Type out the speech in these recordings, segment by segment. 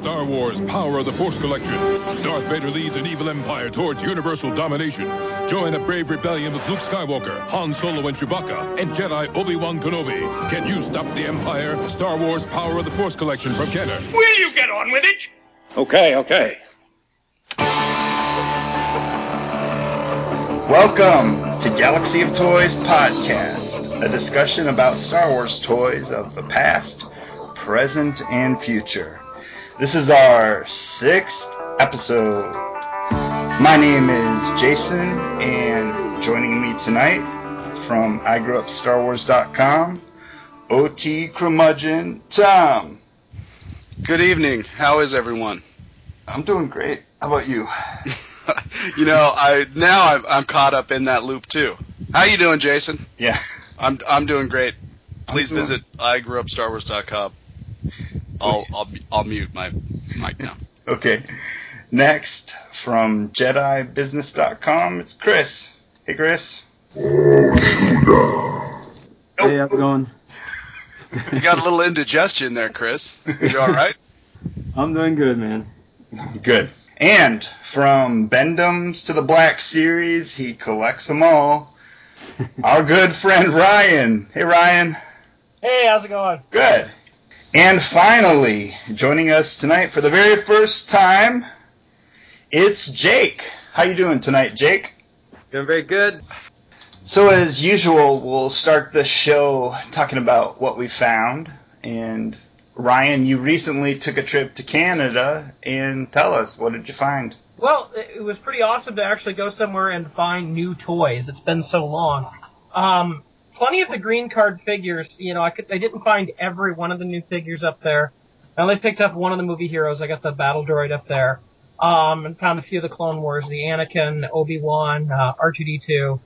Star Wars Power of the Force collection. Darth Vader leads an evil empire towards universal domination. Join a brave rebellion with Luke Skywalker, Han Solo, and Chewbacca, and Jedi Obi-Wan Kenobi. Can you stop the Empire? Star Wars Power of the Force collection from Kenner. Will you get on with it? Okay, okay. Welcome to Galaxy of Toys podcast, a discussion about Star Wars toys of the past, present, and future. This is our sixth episode. My name is Jason, and joining me tonight from igrewupstarwars.com, OT Curmudgeon, Tom. Good evening. How is everyone? I'm doing great. How about you? you know, I now I'm, I'm caught up in that loop too. How you doing, Jason? Yeah. I'm I'm doing great. Please doing- visit igrewupstarwars.com. I'll I'll I'll mute my mic now. Okay. Next, from JediBusiness.com, it's Chris. Hey, Chris. Hey, how's it going? You got a little indigestion there, Chris. You all right? I'm doing good, man. Good. And from Bend-Ems to the Black Series, he collects them all. Our good friend Ryan. Hey, Ryan. Hey, how's it going? Good. And finally, joining us tonight for the very first time, it's Jake. How you doing tonight, Jake? Doing very good. So as usual, we'll start the show talking about what we found. And Ryan, you recently took a trip to Canada, and tell us what did you find? Well, it it was pretty awesome to actually go somewhere and find new toys. It's been so long. Um, plenty of the green card figures. You know, I could I didn't find every one of the new figures up there. I only picked up one of the movie heroes. I got the battle droid up there. Um, and found a few of the Clone Wars, the Anakin, Obi Wan, uh, R2D2,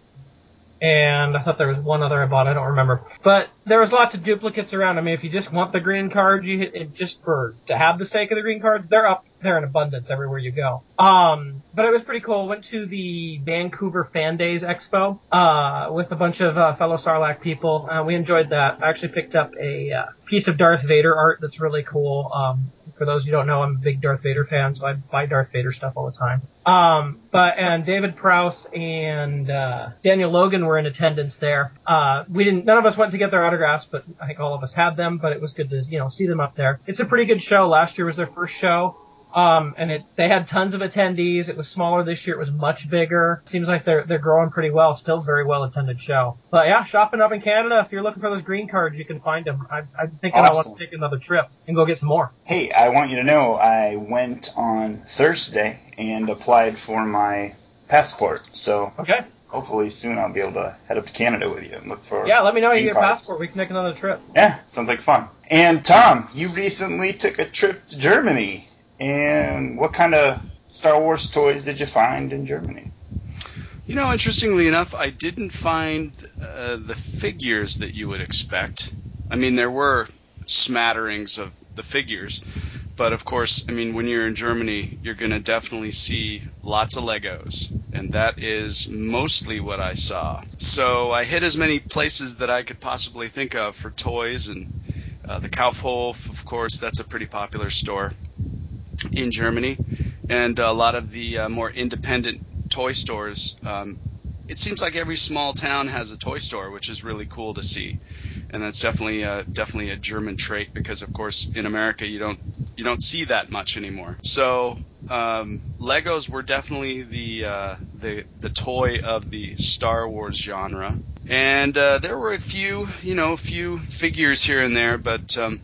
and I thought there was one other I bought. I don't remember. But there was lots of duplicates around. I mean, if you just want the green cards, you hit it just for to have the sake of the green cards, they're up there in abundance everywhere you go. Um, but it was pretty cool. Went to the Vancouver Fan Days Expo uh, with a bunch of uh, fellow Sarlacc people. Uh, we enjoyed that. I actually picked up a uh, piece of Darth Vader art that's really cool. Um, for those who don't know, I'm a big Darth Vader fan, so I buy Darth Vader stuff all the time. Um, but and David Prowse and uh, Daniel Logan were in attendance there. Uh, we didn't, none of us went to get their autographs, but I think all of us had them. But it was good to you know see them up there. It's a pretty good show. Last year was their first show. Um, and it, they had tons of attendees. It was smaller this year. It was much bigger. Seems like they're, they're growing pretty well. Still very well attended show. But yeah, shopping up in Canada, if you're looking for those green cards, you can find them. I, I'm thinking I want to take another trip and go get some more. Hey, I want you to know I went on Thursday and applied for my passport. So Okay? hopefully soon I'll be able to head up to Canada with you and look for Yeah, let me know you get a passport. We can take another trip. Yeah, sounds like fun. And Tom, you recently took a trip to Germany. And what kind of Star Wars toys did you find in Germany? You know, interestingly enough, I didn't find uh, the figures that you would expect. I mean, there were smatterings of the figures, but of course, I mean, when you're in Germany, you're going to definitely see lots of Legos, and that is mostly what I saw. So I hit as many places that I could possibly think of for toys, and uh, the Kaufhof, of course, that's a pretty popular store in Germany, and a lot of the uh, more independent toy stores. Um, it seems like every small town has a toy store, which is really cool to see, and that's definitely uh, definitely a German trait because, of course, in America you don't you don't see that much anymore. So um, Legos were definitely the uh, the the toy of the Star Wars genre, and uh, there were a few you know a few figures here and there, but um,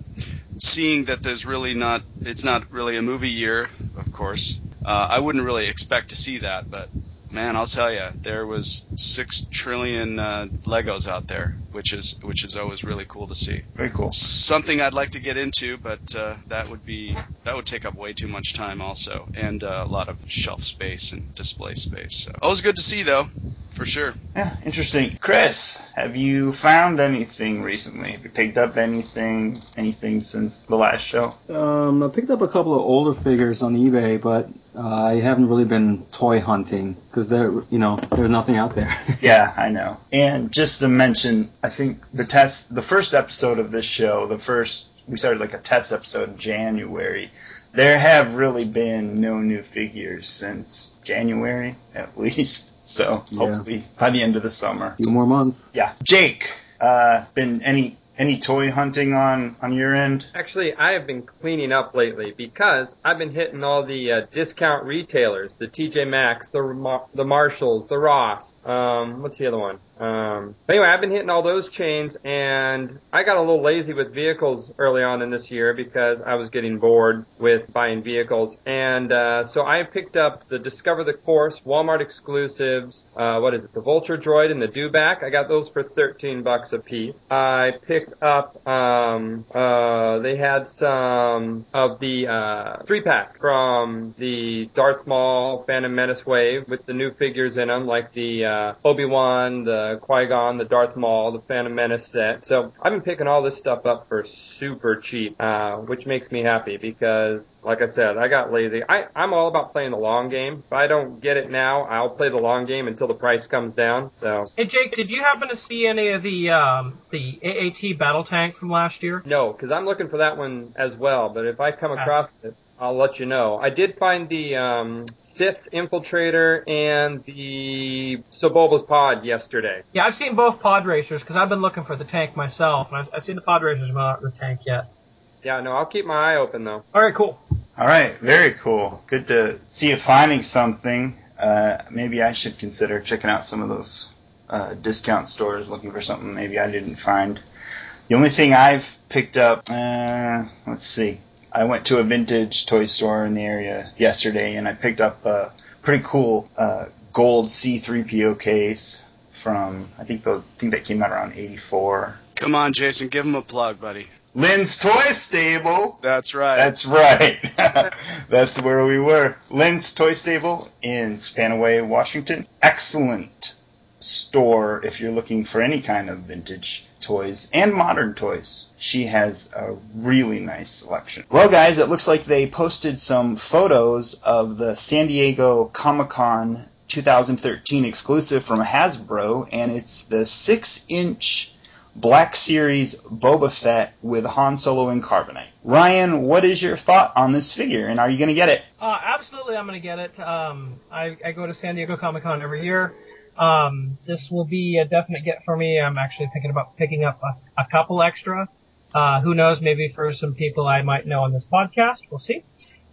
seeing that there's really not it's not really a movie year of course. Uh, i wouldn't really expect to see that but man i'll tell you there was six trillion uh, legos out there which is which is always really cool to see Very cool. something i'd like to get into but uh, that would be that would take up way too much time also and uh, a lot of shelf space and display space so always good to see though for sure Yeah, interesting. Chris, have you found anything recently? Have you picked up anything, anything since the last show? Um, I picked up a couple of older figures on eBay, but I haven't really been toy hunting because there, you know, there's nothing out there. Yeah, I know. And just to mention, I think the test, the first episode of this show, the first, we started like a test episode in January. there have really been no new figures since January, at least. So Yeah. hopefully by the end of the summer. few more months. Yeah. Jake, uh, been any any toy hunting on on your end? Actually, I have been cleaning up lately because I've been hitting all the uh, discount retailers, the TJ Maxx, the the Marshalls, the Ross. Um, what's the other one? Um, but anyway, I've been hitting all those chains, and I got a little lazy with vehicles early on in this year because I was getting bored with buying vehicles, and uh, so I picked up the Discover the Force Walmart exclusives. Uh, what is it? The Vulture Droid and the Dewback. I got those for 13 bucks a piece. I picked up. Um, uh, they had some of the uh, three pack from the Darth Maul Phantom Menace wave with the new figures in them, like the uh, Obi Wan, the Qui Gon, the Darth Maul, the Phantom Menace set. So I've been picking all this stuff up for super cheap, uh, which makes me happy because, like I said, I got lazy. I, I'm all about playing the long game. If I don't get it now, I'll play the long game until the price comes down. So Hey Jake, did you happen to see any of the um, the AAT battle tank from last year? no, because I'm looking for that one as well. But if I come across it, I'll let you know. I did find the um, Sith Infiltrator and the Sebulba's Pod yesterday. Yeah, I've seen both pod racers because I've been looking for the tank myself, and I've, I've seen the pod racers, but not the tank yet. Yeah, no, I'll keep my eye open though. All right, cool. All right, very cool. Good to see you finding something. Uh, maybe I should consider checking out some of those uh, discount stores, looking for something maybe I didn't find. The only thing I've picked up, uh, let's see. I went to a vintage toy store in the area yesterday, and I picked up a pretty cool uh, gold C3PO case from I think the I think that came out around '84. Come on, Jason, give him a plug, buddy. Lynn's Toy Stable. That's right. That's right. That's where we were. Lynn's Toy Stable in Spanaway, Washington. Excellent store if you're looking for any kind of vintage toys and modern toys. She has a really nice selection. Well, guys, it looks like they posted some photos of the San Diego Comic Con 2013 exclusive from Hasbro, and it's the 6 inch Black Series Boba Fett with Han Solo and Carbonite. Ryan, what is your thought on this figure, and are you going to get it? Uh, absolutely, I'm going to get it. Um, I, I go to San Diego Comic Con every year. Um, this will be a definite get for me. I'm actually thinking about picking up a, a couple extra. Uh, who knows? Maybe for some people I might know on this podcast. We'll see.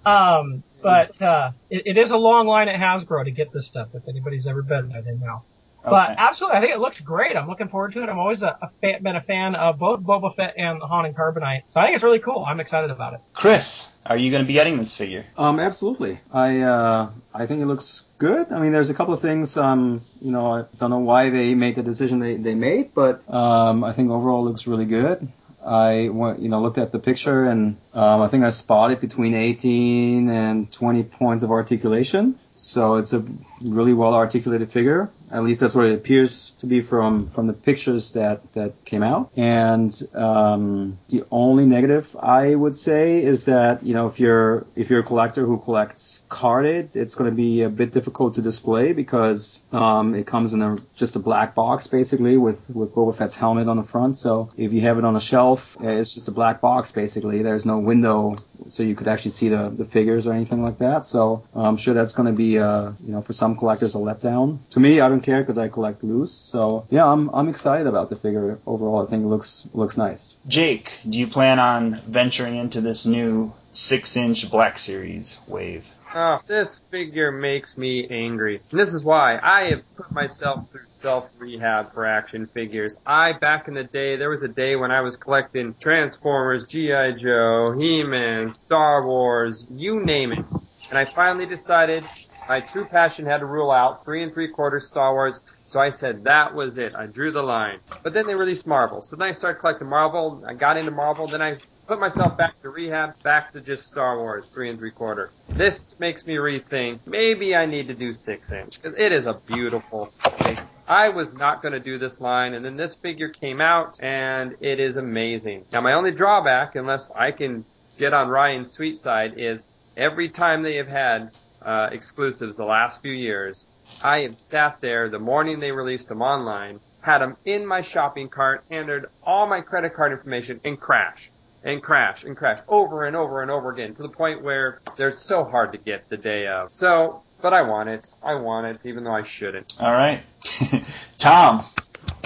Um, but uh, it, it is a long line at Hasbro to get this stuff. If anybody's ever been there, they know. But absolutely, I think it looks great. I'm looking forward to it. I'm always a, a fan, been a fan of both Boba Fett and Han and Carbonite, so I think it's really cool. I'm excited about it. Chris, are you going to be getting this figure? Um, absolutely. I uh, I think it looks good. I mean, there's a couple of things. Um, you know, I don't know why they made the decision they, they made, but um, I think overall it looks really good. I went, you know, looked at the picture and um, I think I spotted between 18 and 20 points of articulation. So it's a really well articulated figure. At least that's what it appears to be from from the pictures that that came out. And um, the only negative I would say is that you know if you're if you're a collector who collects carded, it's going to be a bit difficult to display because um, it comes in a just a black box basically with with Boba Fett's helmet on the front. So if you have it on a shelf, it's just a black box basically. There's no window so you could actually see the, the figures or anything like that. So I'm sure that's going to be, uh, you know, for some collectors a letdown. To me, I don't care because I collect loose. So yeah, I'm I'm excited about the figure overall. I think it looks looks nice. Jake, do you plan on venturing into this new six-inch Black Series wave? Oh, this figure makes me angry. And this is why I have put myself through self-rehab for action figures. I, back in the day, there was a day when I was collecting Transformers, G.I. Joe, He-Man, Star Wars, you name it. And I finally decided my true passion had to rule out three and three quarters Star Wars. So I said that was it. I drew the line. But then they released Marvel. So then I started collecting Marvel. I got into Marvel. Then I put myself back to rehab, back to just Star Wars, three and three quarter. This makes me rethink. Maybe I need to do six inch because it is a beautiful thing. I was not going to do this line, and then this figure came out, and it is amazing. Now, my only drawback, unless I can get on Ryan's sweet side, is every time they have had uh, exclusives the last few years, I have sat there the morning they released them online, had them in my shopping cart, entered all my credit card information, and crashed. And crash and crash over and over and over again to the point where they're so hard to get the day of. So, but I want it. I want it, even though I shouldn't. All right, Tom,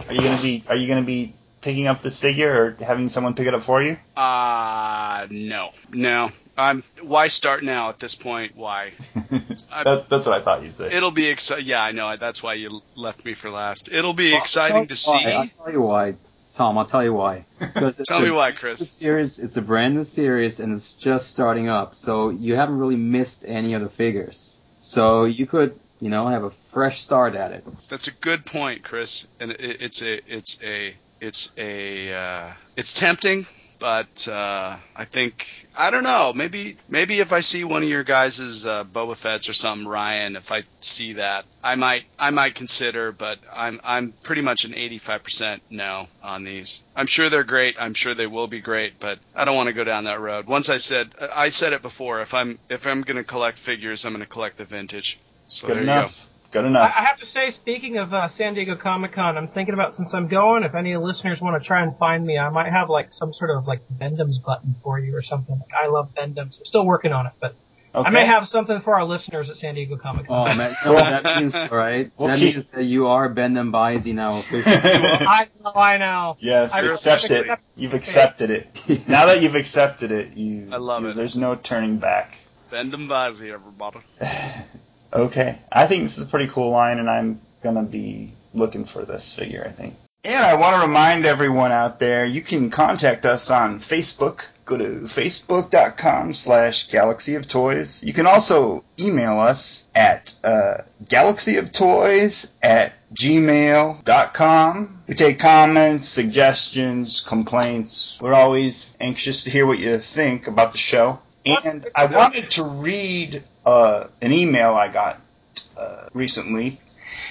are you gonna be are you gonna be picking up this figure or having someone pick it up for you? Uh no, no. I'm. Why start now at this point? Why? that, that's what I thought you'd say. It'll be exciting. Yeah, I know. That's why you left me for last. It'll be exciting to see. I'll tell you why, Tom. I'll tell you why. Tell me why, Chris. Series. It's a brand new series and it's just starting up, so you haven't really missed any of the figures. So you could you know, have a fresh start at it. That's a good point, Chris. And it, it's a, it's a, it's a, uh, it's tempting, but uh, I think I don't know. Maybe maybe if I see one of your guys' uh, Boba Fett's or something, Ryan, if I see that, I might I might consider. But I'm I'm pretty much an 85% no on these. I'm sure they're great. I'm sure they will be great, but I don't want to go down that road. Once I said I said it before. If I'm if I'm going to collect figures, I'm going to collect the vintage. So Good there enough. you go. Good enough. I have to say, speaking of uh, San Diego Comic Con, I'm thinking about since I'm going, if any listeners want to try and find me, I might have like some sort of like Bend-Ems button for you or something. Like I love Bend-Ems. I'm still working on it, but okay. I may have something for our listeners at San Diego Comic Con. Oh man, no, that means all right. We'll that keep- means that you are Bendham Baisi now officially. I know, I know. Yes, I accept it. it. You've accepted it. Now that you've accepted it, you. I love you- it. There's no turning back. Bend them Bazi, everybody. Okay, I think this is a pretty cool line, and I'm gonna be looking for this figure. I think. And I want to remind everyone out there, you can contact us on Facebook. Go to facebook.com slash galaxy of toys. You can also email us at uh, galaxyoftoys at gmail.com. We take comments, suggestions, complaints. We're always anxious to hear what you think about the show. And I wanted to read uh, an email I got uh, recently.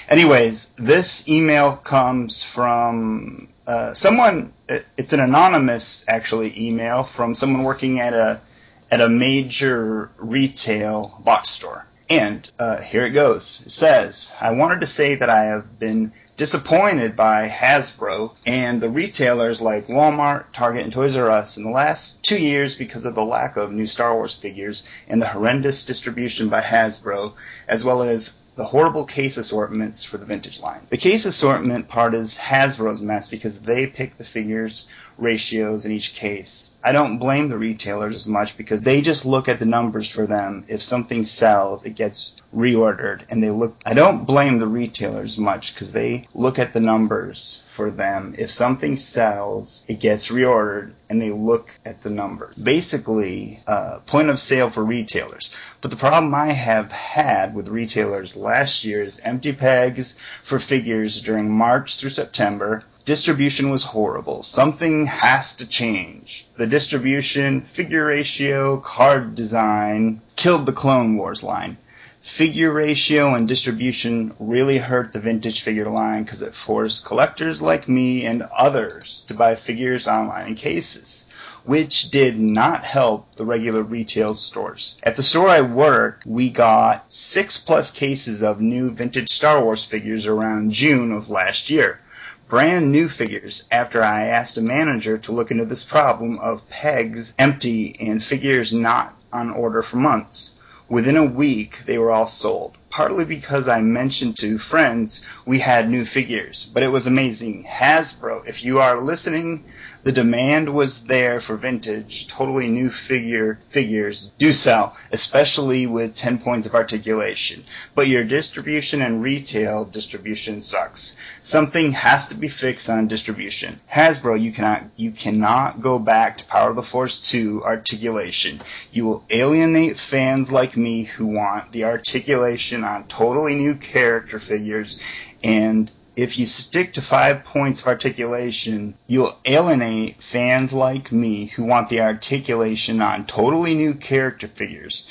Anyways, this email comes from uh, someone. It's an anonymous, actually, email from someone working at a at a major retail box store. And uh, here it goes. It says, "I wanted to say that I have been disappointed by Hasbro and the retailers like Walmart, Target, and Toys R Us in the last two years because of the lack of new Star Wars figures and the horrendous distribution by Hasbro, as well as the horrible case assortments for the vintage line. The case assortment part is Hasbro's mess because they pick the figures ratios in each case. I don't blame the retailers as much because they just look at the numbers for them. If something sells, it gets reordered and they look I don't blame the retailers much because they look at the numbers for them. If something sells, it gets reordered and they look at the numbers. Basically, uh, point of sale for retailers. But the problem I have had with retailers last year is empty pegs for figures during March through September. Distribution was horrible. Something has to change. The distribution, figure ratio, card design killed the Clone Wars line. Figure ratio and distribution really hurt the vintage figure line because it forced collectors like me and others to buy figures online in cases, which did not help the regular retail stores. At the store I work, we got six plus cases of new vintage Star Wars figures around June of last year brand new figures after I asked a manager to look into this problem of pegs empty and figures not on order for months. Within a week, they were all sold. Partly because I mentioned to friends we had new figures, but it was amazing. Hasbro, if you are listening, the demand was there for vintage, totally new figure figures do sell, especially with 10 points of articulation. But your distribution and retail distribution sucks. Something has to be fixed on distribution. Hasbro, you cannot you cannot go back to Power of the Force 2 articulation. You will alienate fans like me who want the articulation on totally new character figures and if you stick to five points of articulation, you'll alienate fans like me who want the articulation on totally new character figures.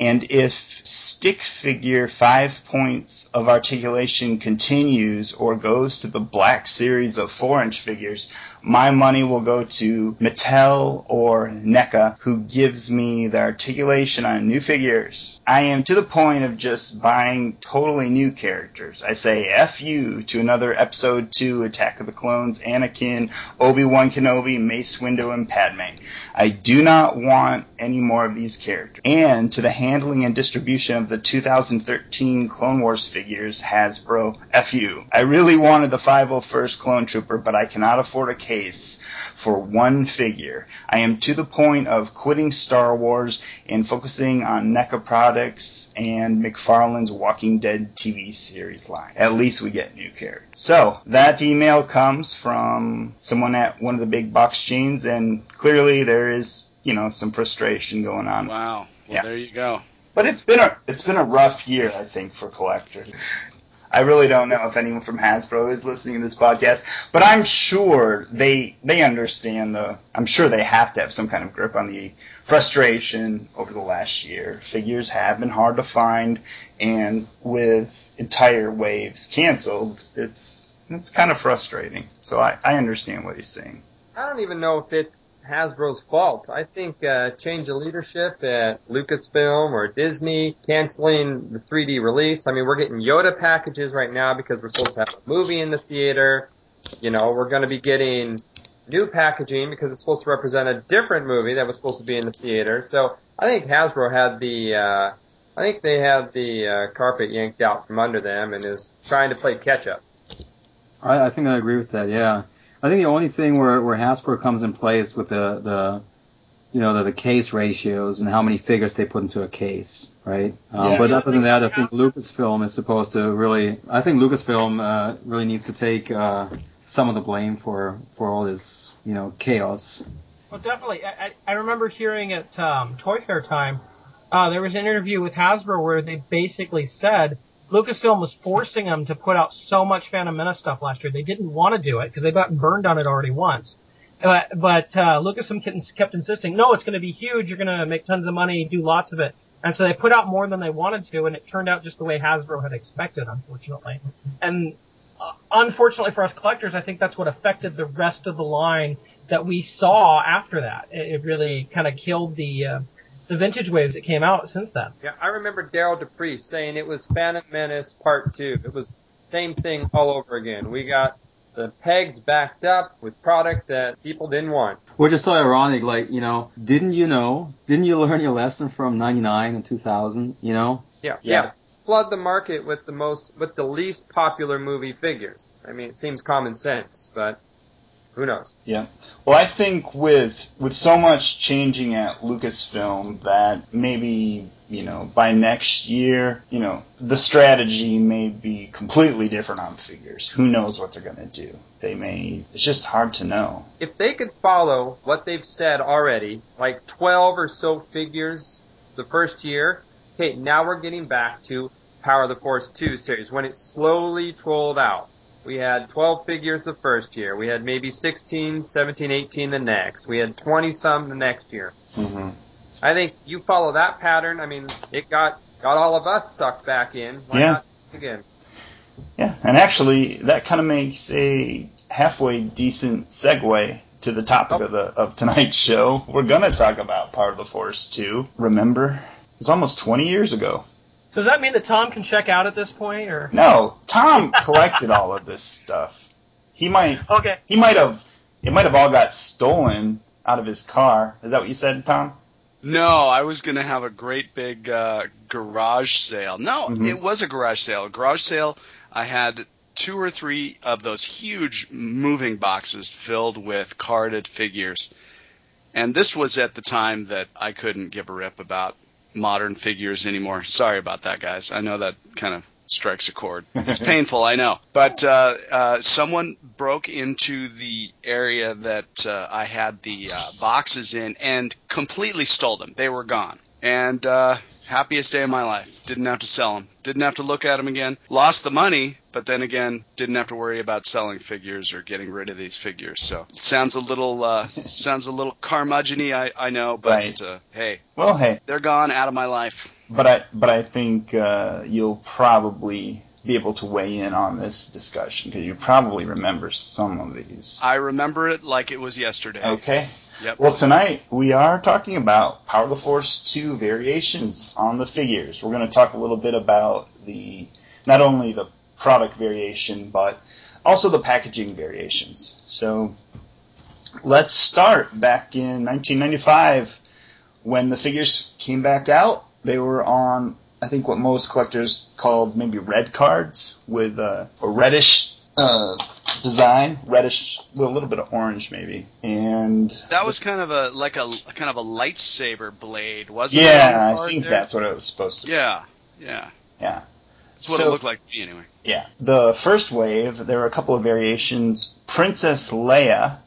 And if stick figure five points of articulation continues or goes to the black series of four inch figures, my money will go to Mattel or NECA, who gives me the articulation on new figures. I am to the point of just buying totally new characters. I say F you to another episode 2 Attack of the Clones, Anakin, Obi-Wan Kenobi, Mace Windu, and Padme. I do not want any more of these characters. And to the handling and distribution of the 2013 Clone Wars figures, Hasbro, F you. I really wanted the 501st Clone Trooper, but I cannot afford a case for one figure. I am to the point of quitting Star Wars and focusing on NECA products and McFarlane's Walking Dead TV series line. At least we get new characters. So that email comes from someone at one of the big box chains, and clearly there is you know some frustration going on. Wow. Well, Yeah. there you go. But it's been a it's been a rough year, I think, for collectors. I really don't know if anyone from Hasbro is listening to this podcast, but I'm sure they they understand the. I'm sure they have to have some kind of grip on the frustration over the last year. Figures have been hard to find, and with entire waves canceled, it's it's kind of frustrating. So I, I understand what he's saying. I don't even know if it's Hasbro's fault. I think uh, change of leadership at Lucasfilm or Disney, canceling the 3D release. I mean, we're getting Yoda packages right now because we're supposed to have a movie in the theater. You know, we're going to be getting new packaging because it's supposed to represent a different movie that was supposed to be in the theater. So I think Hasbro had the, uh, I think they had the uh, carpet yanked out from under them and is trying to play catch up. I, I think I agree with that. Yeah, I think the only thing where where Hasbro comes in play is with the the you know the, the case ratios and how many figures they put into a case, right? Um, Yeah. But other than that, I think Lucasfilm is supposed to really. I think Lucasfilm uh, really needs to take uh, some of the blame for for all this you know chaos. Well, definitely. I, I I remember hearing at um, Toy Fair time, uh, there was an interview with Hasbro where they basically said Lucasfilm was forcing them to put out so much Phantom Menace stuff last year. They didn't want to do it because they got burned on it already once. But, but uh, Lucasfilm kept, kept insisting, no, it's going to be huge. You're going to make tons of money, do lots of it. And so they put out more than they wanted to, and it turned out just the way Hasbro had expected, unfortunately. And uh, unfortunately for us collectors, I think that's what affected the rest of the line that we saw after that. It, it really kind of killed the uh, the vintage waves that came out since then. Yeah, I remember Derryl DePriest saying it was Phantom Menace Part 2. It was same thing all over again. We got the pegs backed up with product that people didn't want. Which is so ironic, like, you know, didn't you know, didn't you learn your lesson from 99 and 2000, you know? Yeah, Yeah. yeah. Flood the market with the most, with the least popular movie figures. I mean, it seems common sense, but who knows? Yeah. Well, I think with with so much changing at Lucasfilm that maybe you know by next year, you know, the strategy may be completely different on figures. Who knows what they're going to do? They may. It's just hard to know. If they could follow what they've said already, like 12 or so figures the first year, okay, now we're getting back to Power of the Force 2 series when it slowly trolled out. We had 12 figures the first year. We had maybe 16, 17, 18 the next. We had 20 some the next year. Mm-hmm. I think you follow that pattern. I mean, it got got all of us sucked back in. Why Yeah. not again? Yeah, and actually, that kind of makes a halfway decent segue to the topic of the of tonight's show. We're gonna talk about Power of the Force 2. Remember, it was almost 20 years ago. So does that mean that Tom can check out at this point, or No, Tom collected all of this stuff. He might okay? he might have it might have all got stolen out of his car. Is that what you said, Tom? No, I was going to have a great big uh, garage sale. No, Mhm. it was a garage sale. A garage sale. I had two or three of those huge moving boxes filled with carded figures. And this was at the time that I couldn't give a rip about modern figures anymore. Sorry about that, guys. I know that kind of strikes a chord. It's painful, I know. But uh, uh, someone broke into the area that uh, I had the uh, boxes in and completely stole them. They were gone. And uh, happiest day of my life. Didn't have to sell them. Didn't have to look at them again. Lost the money, but then again, didn't have to worry about selling figures or getting rid of these figures. So it sounds a little uh, sounds a little curmudgeon I, I know, but Right. uh, hey, Well, hey, they're gone out of my life. but I but I think uh, you'll probably be able to weigh in on this discussion because you probably remember some of these. I remember it like it was yesterday. Okay. Yep. Well, tonight we are talking about Power of the Force 2 variations on the figures. We're going to talk a little bit about the not only the product variation but also the packaging variations. So let's start back in 1995 when the figures came back out. They were on, I think, what most collectors called maybe red cards with uh, a reddish uh, design, reddish with a little bit of orange maybe, and That was kind of a like a kind of a lightsaber blade, wasn't it? yeah, I think there? that's what it was supposed to. be. Yeah, yeah. Yeah. That's what So- it looked like to me anyway. Yeah. The first wave, there were a couple of variations. Princess Leia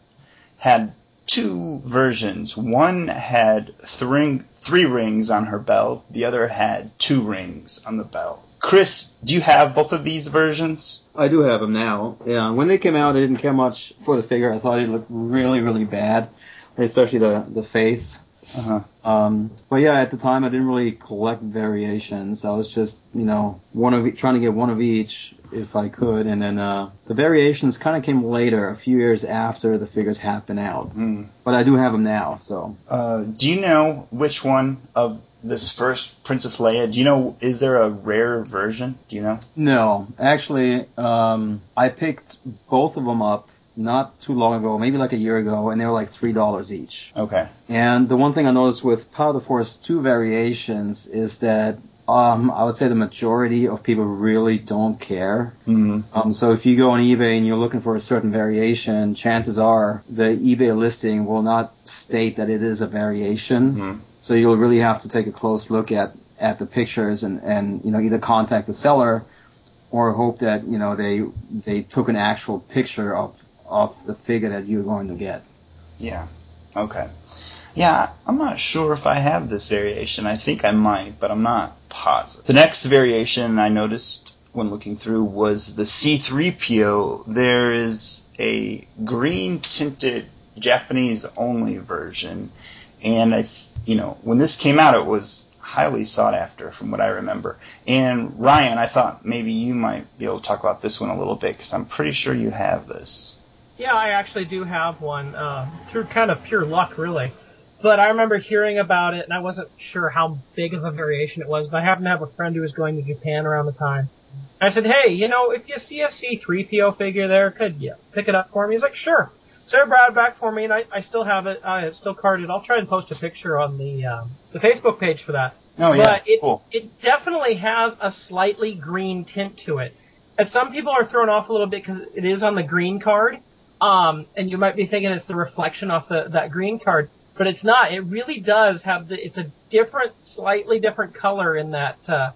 had two versions. One had three, three rings on her belt, the other had two rings on the belt. Chris, do you have both of these versions? I do have them now. Yeah, when they came out, I didn't care much for the figure. I thought it looked really, really bad, especially the the face. Uh-huh. Um, but yeah, at the time, I didn't really collect variations. I was just, you know, one of trying to get one of each if I could, and then uh, the variations kind of came later, a few years after the figures had been out. Hmm. But I do have them now, so Uh, do you know which one of this first Princess Leia? Do you know, is there a rare version? Do you know? No, actually, um, I picked both of them up not too long ago, maybe like a year ago, and they were like three dollars each. Okay. And the one thing I noticed with Powder Force 2 variations is that um, I would say the majority of people really don't care. Hmm. Um, so if you go on eBay and you're looking for a certain variation, chances are the eBay listing will not state that it is a variation. Hmm. So you'll really have to take a close look at, at the pictures and, and you know either contact the seller or hope that you know they they took an actual picture of of the figure that you're going to get. Yeah. Okay. Yeah, I'm not sure if I have this variation. I think I might, but I'm not positive. The next variation I noticed when looking through was the C3PO. There is a green tinted Japanese only version, and I, you know, when this came out, it was highly sought after, from what I remember. And Ryan, I thought maybe you might be able to talk about this one a little bit because I'm pretty sure you have this. Yeah, I actually do have one uh, through kind of pure luck, really. But I remember hearing about it, and I wasn't sure how big of a variation it was. But I happened to have a friend who was going to Japan around the time. I said, "Hey, you know, if you see a C3PO figure there, could you pick it up for me?" He's like, "Sure." He brought it back for me, and I, I still have it. I it's still carded. I'll try and post a picture on the um, the Facebook page for that. Oh yeah, but it cool. it definitely has a slightly green tint to it. And some people are thrown off a little bit because it is on the green card. Um, and you might be thinking it's the reflection off the, that green card, but it's not. It really does have the, it's a different, slightly different color in that, uh,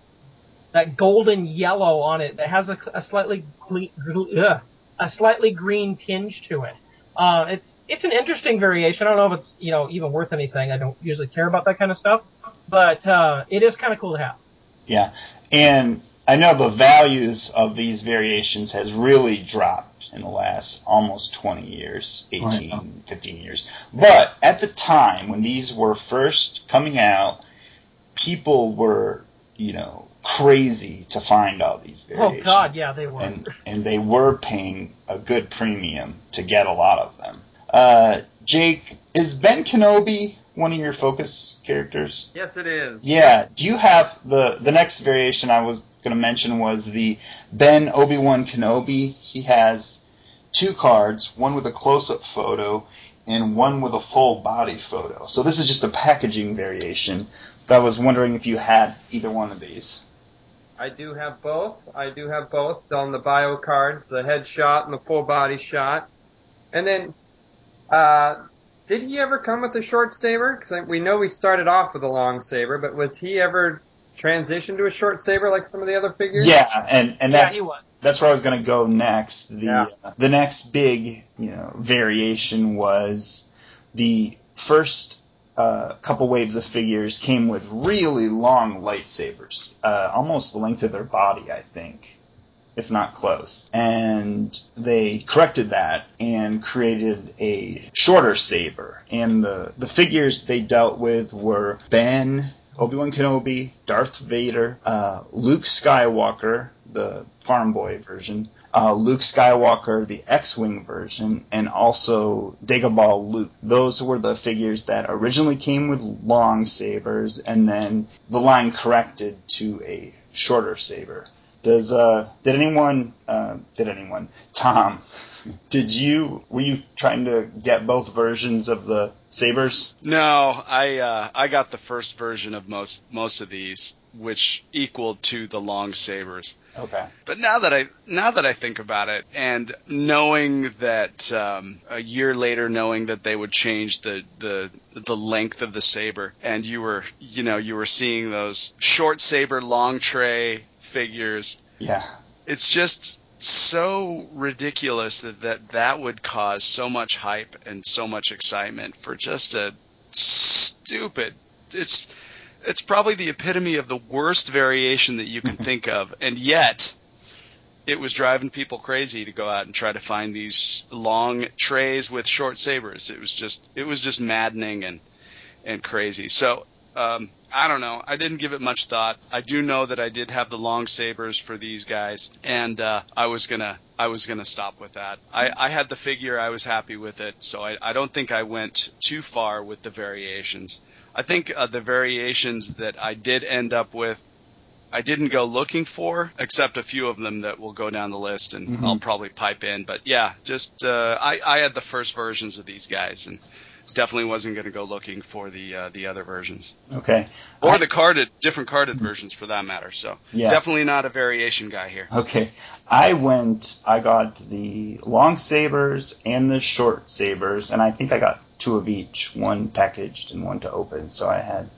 that golden yellow on it that has a, a slightly, gle- ugh, a slightly green tinge to it. Uh, it's, it's an interesting variation. I don't know if it's, you know, even worth anything. I don't usually care about that kind of stuff, but, uh, it is kind of cool to have. Yeah, and I know the values of these variations has really dropped in the last almost 20 years, 18, 15 years. But at the time when these were first coming out, people were, you know, crazy to find all these variations. Oh god, yeah, they were. And, and they were paying a good premium to get a lot of them. Uh, Jake, is Ben Kenobi one of your focus characters? Yes, it is. Yeah. Do you have the the next variation I was going to mention was the Ben Obi Wan Kenobi. He has two cards, one with a close up photo and one with a full body photo. So this is just a packaging variation. But I was wondering if you had either one of these. I do have both. I do have both on the bio cards, the headshot and the full body shot. And then, uh, did he ever come with a short saber? Because we know we started off with a long saber, but was he ever transitioned to a short saber like some of the other figures? Yeah, and and yeah, that's he was. that's where I was going to go next. The Yeah. uh, the next big you know variation was the first uh, couple waves of figures came with really long lightsabers, uh, almost the length of their body, I think, if not close. And they corrected that and created a shorter saber. And the the figures they dealt with were Ben. Obi-Wan Kenobi, Darth Vader, uh, Luke Skywalker, the farm boy version, uh, Luke Skywalker, the X-Wing version, and also Dagobah Luke. Those were the figures that originally came with long sabers, and then the line corrected to a shorter saber. Does uh did anyone uh did anyone Tom did you were you trying to get both versions of the sabers? No, I uh, I got the first version of most most of these, which equaled to the long sabers. Okay. But now that I now that I think about it, and knowing that um, a year later, knowing that they would change the the the length of the saber, and you were you know you were seeing those short saber, long tray figures. Yeah. It's just so ridiculous that, that that would cause so much hype and so much excitement for just a stupid it's it's probably the epitome of the worst variation that you can think of. And yet it was driving people crazy to go out and try to find these long trays with short sabers. It was just it was just maddening and and crazy. So um, I don't know. I didn't give it much thought. I do know that I did have the long sabers for these guys, and uh, I was gonna I was gonna stop with that. I, I had the figure. I was happy with it, so I, I don't think I went too far with the variations. I think uh, the variations that I did end up with. I didn't go looking for, except a few of them that will go down the list, and Mhm. I'll probably pipe in. But yeah, just uh, I, I had the first versions of these guys, and definitely wasn't going to go looking for the uh, the other versions Okay. or I- the carded different carded versions for that matter. So Yeah. definitely not a variation guy here. Okay. I went I got the long sabers and the short sabers and I think I got two of each, one packaged and one to open, so I had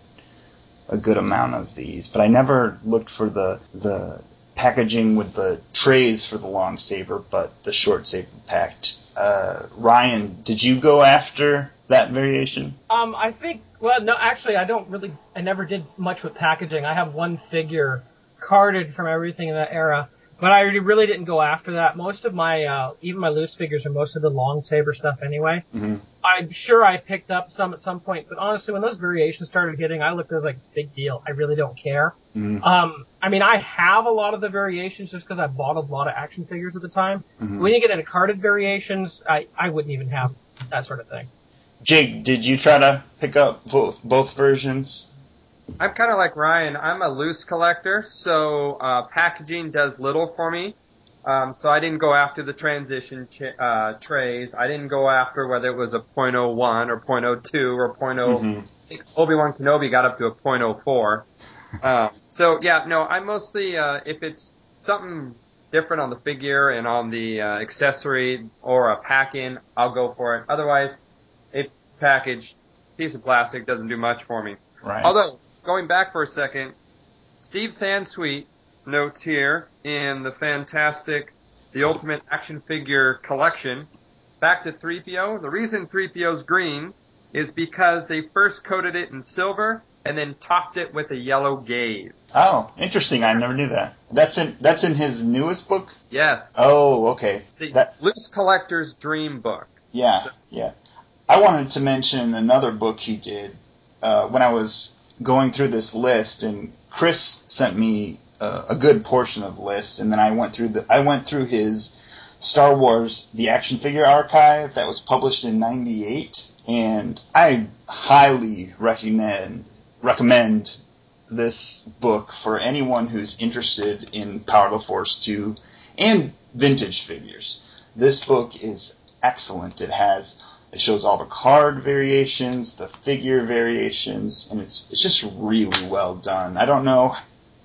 a good amount of these. But I never looked for the the packaging with the trays for the long saber, but the short saber packed. Uh, Ryan, did you go after that variation? Um, I think. Well, no, actually, I don't really. I never did much with packaging. I have one figure carded from everything in that era, but I really, didn't go after that. Most of my, uh, even my loose figures are most of the long saber stuff anyway. Mhm. I'm sure I picked up some at some point, but honestly, when those variations started hitting, I looked at it as like big deal. I really don't care. Mhm. Um, I mean, I have a lot of the variations just because I bought a lot of action figures at the time. Mhm. When you get into carded variations, I, I wouldn't even have that sort of thing. Jake, did you try to pick up both both versions? I'm kind of like Ryan. I'm a loose collector, so uh, packaging does little for me. Um, so I didn't go after the transition ch- uh, trays. I didn't go after whether it was a .01 or .02 or .0. Mhm. I think Obi-Wan Kenobi got up to a .04. um, so yeah, no, I mostly uh, if it's something different on the figure and on the uh, accessory or a pack-in, I'll go for it. Otherwise, a packaged piece of plastic doesn't do much for me. Right. Although, going back for a second, Steve Sansweet notes here in the fantastic The Ultimate Action Figure Collection, back to 3PO, the reason 3PO's green is because they first coated it in silver and then topped it with a yellow gaze. Oh, interesting. I never knew that. That's in that's in his newest book. Yes. Oh, okay. the That Loose Collector's Dream Book. yeah, So- yeah. I wanted to mention another book he did uh, when I was going through this list, and Chris sent me uh, a good portion of lists, and then I went through the I went through his Star Wars the action figure archive that was published in '98, and I highly recommend recommend this book for anyone who's interested in Power of the Force 2 and vintage figures. This book is excellent. It has it shows all the card variations, the figure variations, and it's it's just really well done. I don't know.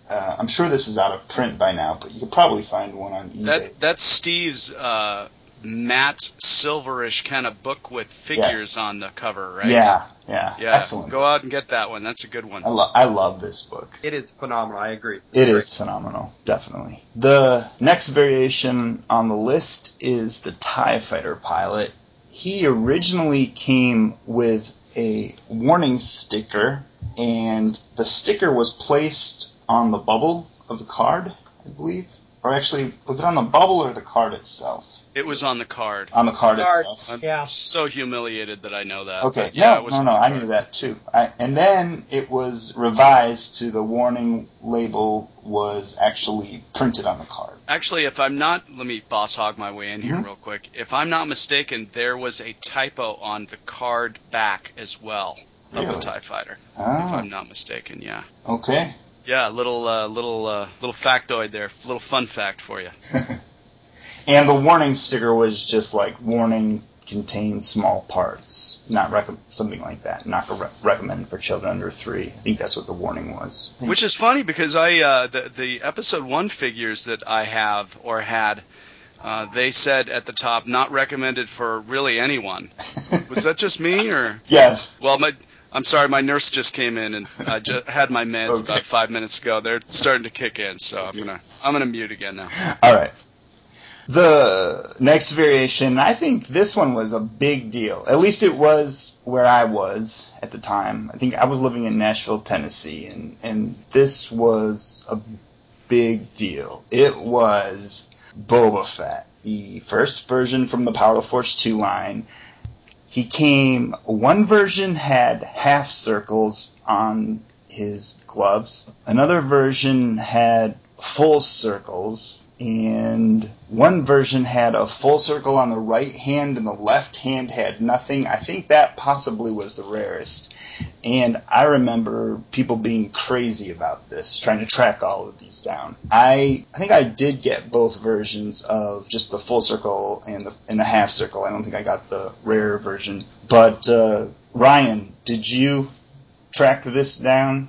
Uh, I'm sure this is out of print by now, but you could probably find one on eBay. That that's Steve's uh, matte silverish kind of book with figures on the cover, right? Yeah, yeah, Yeah. excellent. Go out and get that one. That's a good one. I, lo- I love this book. It is phenomenal. I agree. It Great. is phenomenal, definitely. The next variation on the list is the TIE Fighter pilot. He originally came with a warning sticker, and the sticker was placed on the bubble of the card, I believe. Or actually, was it on the bubble or the card itself? It was on the card. On the card Card. itself. I'm Yeah. so humiliated that I know that. Okay, but yeah, no, it was no, no, I knew that too. I, and then it was revised to the warning label was actually printed on the card. Actually, if I'm not, let me boss hog my way in here Mhm. real quick. If I'm not mistaken, there was a typo on the card back as well of the Tie Fighter. If Ah, I'm not mistaken, yeah. okay. Yeah, little uh, little uh, little factoid there, little fun fact for you. and the warning sticker was just like warning contains small parts, not rec- something like that. Not re- recommended for children under three. I think that's what the warning was. Which is funny because I uh, the the episode one figures that I have or had. Uh, they said at the top, not recommended for really anyone. Was that just me, or? Yeah. Well, my I'm sorry, my nurse just came in and I just had my meds Okay. about five minutes ago. They're starting to kick in, so I'm gonna I'm gonna mute again now. All right. The next variation, I think this one was a big deal. At least it was where I was at the time. I think I was living in Nashville, Tennessee, and, and this was a big deal. It was Boba Fett, the first version from the Power of Force 2 line. He came, one version had half circles on his gloves. Another version had full circles, and one version had a full circle on the right hand, and the left hand had nothing. I think that possibly was the rarest. And I remember people being crazy about this, trying to track all of these down. I I think I did get both versions of just the full circle and the and the half circle. I don't think I got the rare version. But uh, Ryan, did you track this down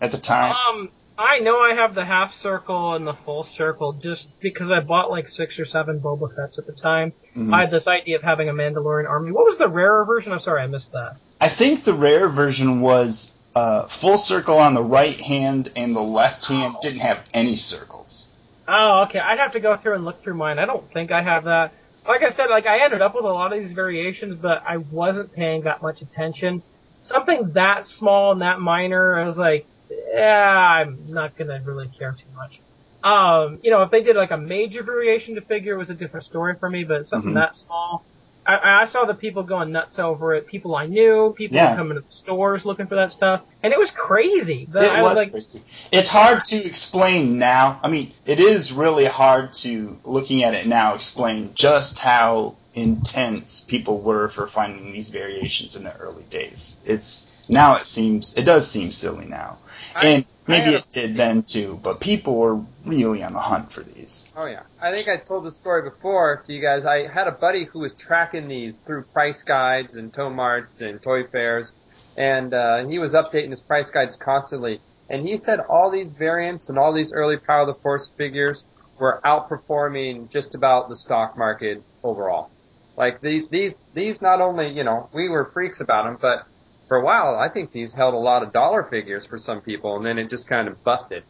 at the time? Um, I know I have the half circle and the full circle just because I bought like six or seven Boba Fett's at the time. Mhm. I had this idea of having a Mandalorian army. What was the rarer version? I'm sorry, I missed that. I think the rare version was uh, full circle on the right hand, and the left hand didn't have any circles. Oh, okay. I'd have to go through and look through mine. I don't think I have that. Like I said, like I ended up with a lot of these variations, but I wasn't paying that much attention. Something that small and that minor, I was like, yeah, I'm not gonna really care too much. Um, you know, if they did like a major variation to figure, it was a different story for me. But something Mhm. that small, I, I saw the people going nuts over it. People I knew, people Yeah. coming to the stores looking for that stuff, and it was crazy. But It I was was like, crazy. It's hard to explain now. I mean, it is really hard to, looking at it now, explain just how intense people were for finding these variations in the early days. It's now it seems it does seem silly now, I- and maybe a- it did then too. But people were really on the hunt for these. Oh yeah, I think I told the story before to you guys. I had a buddy who was tracking these through price guides and tow marts and toy fairs, and uh, he was updating his price guides constantly. And he said all these variants and all these early Power of the Force figures were outperforming just about the stock market overall. Like these, these, these not only you know we were freaks about them, but for a while I think these held a lot of dollar figures for some people, and then it just kind of busted.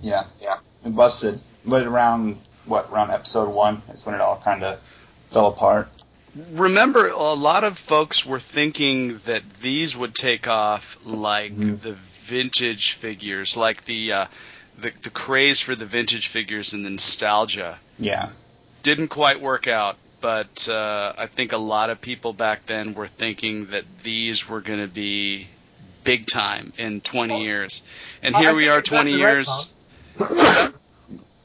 Yeah, yeah, it busted. But around what around episode one is when it all kind of fell apart. Remember, a lot of folks were thinking that these would take off like Mhm. the vintage figures, like the, uh, the the craze for the vintage figures and the nostalgia. Yeah, Didn't quite work out, but uh, I think a lot of people back then were thinking that these were going to be big time in 20 years, and here we are 20 exactly right, years.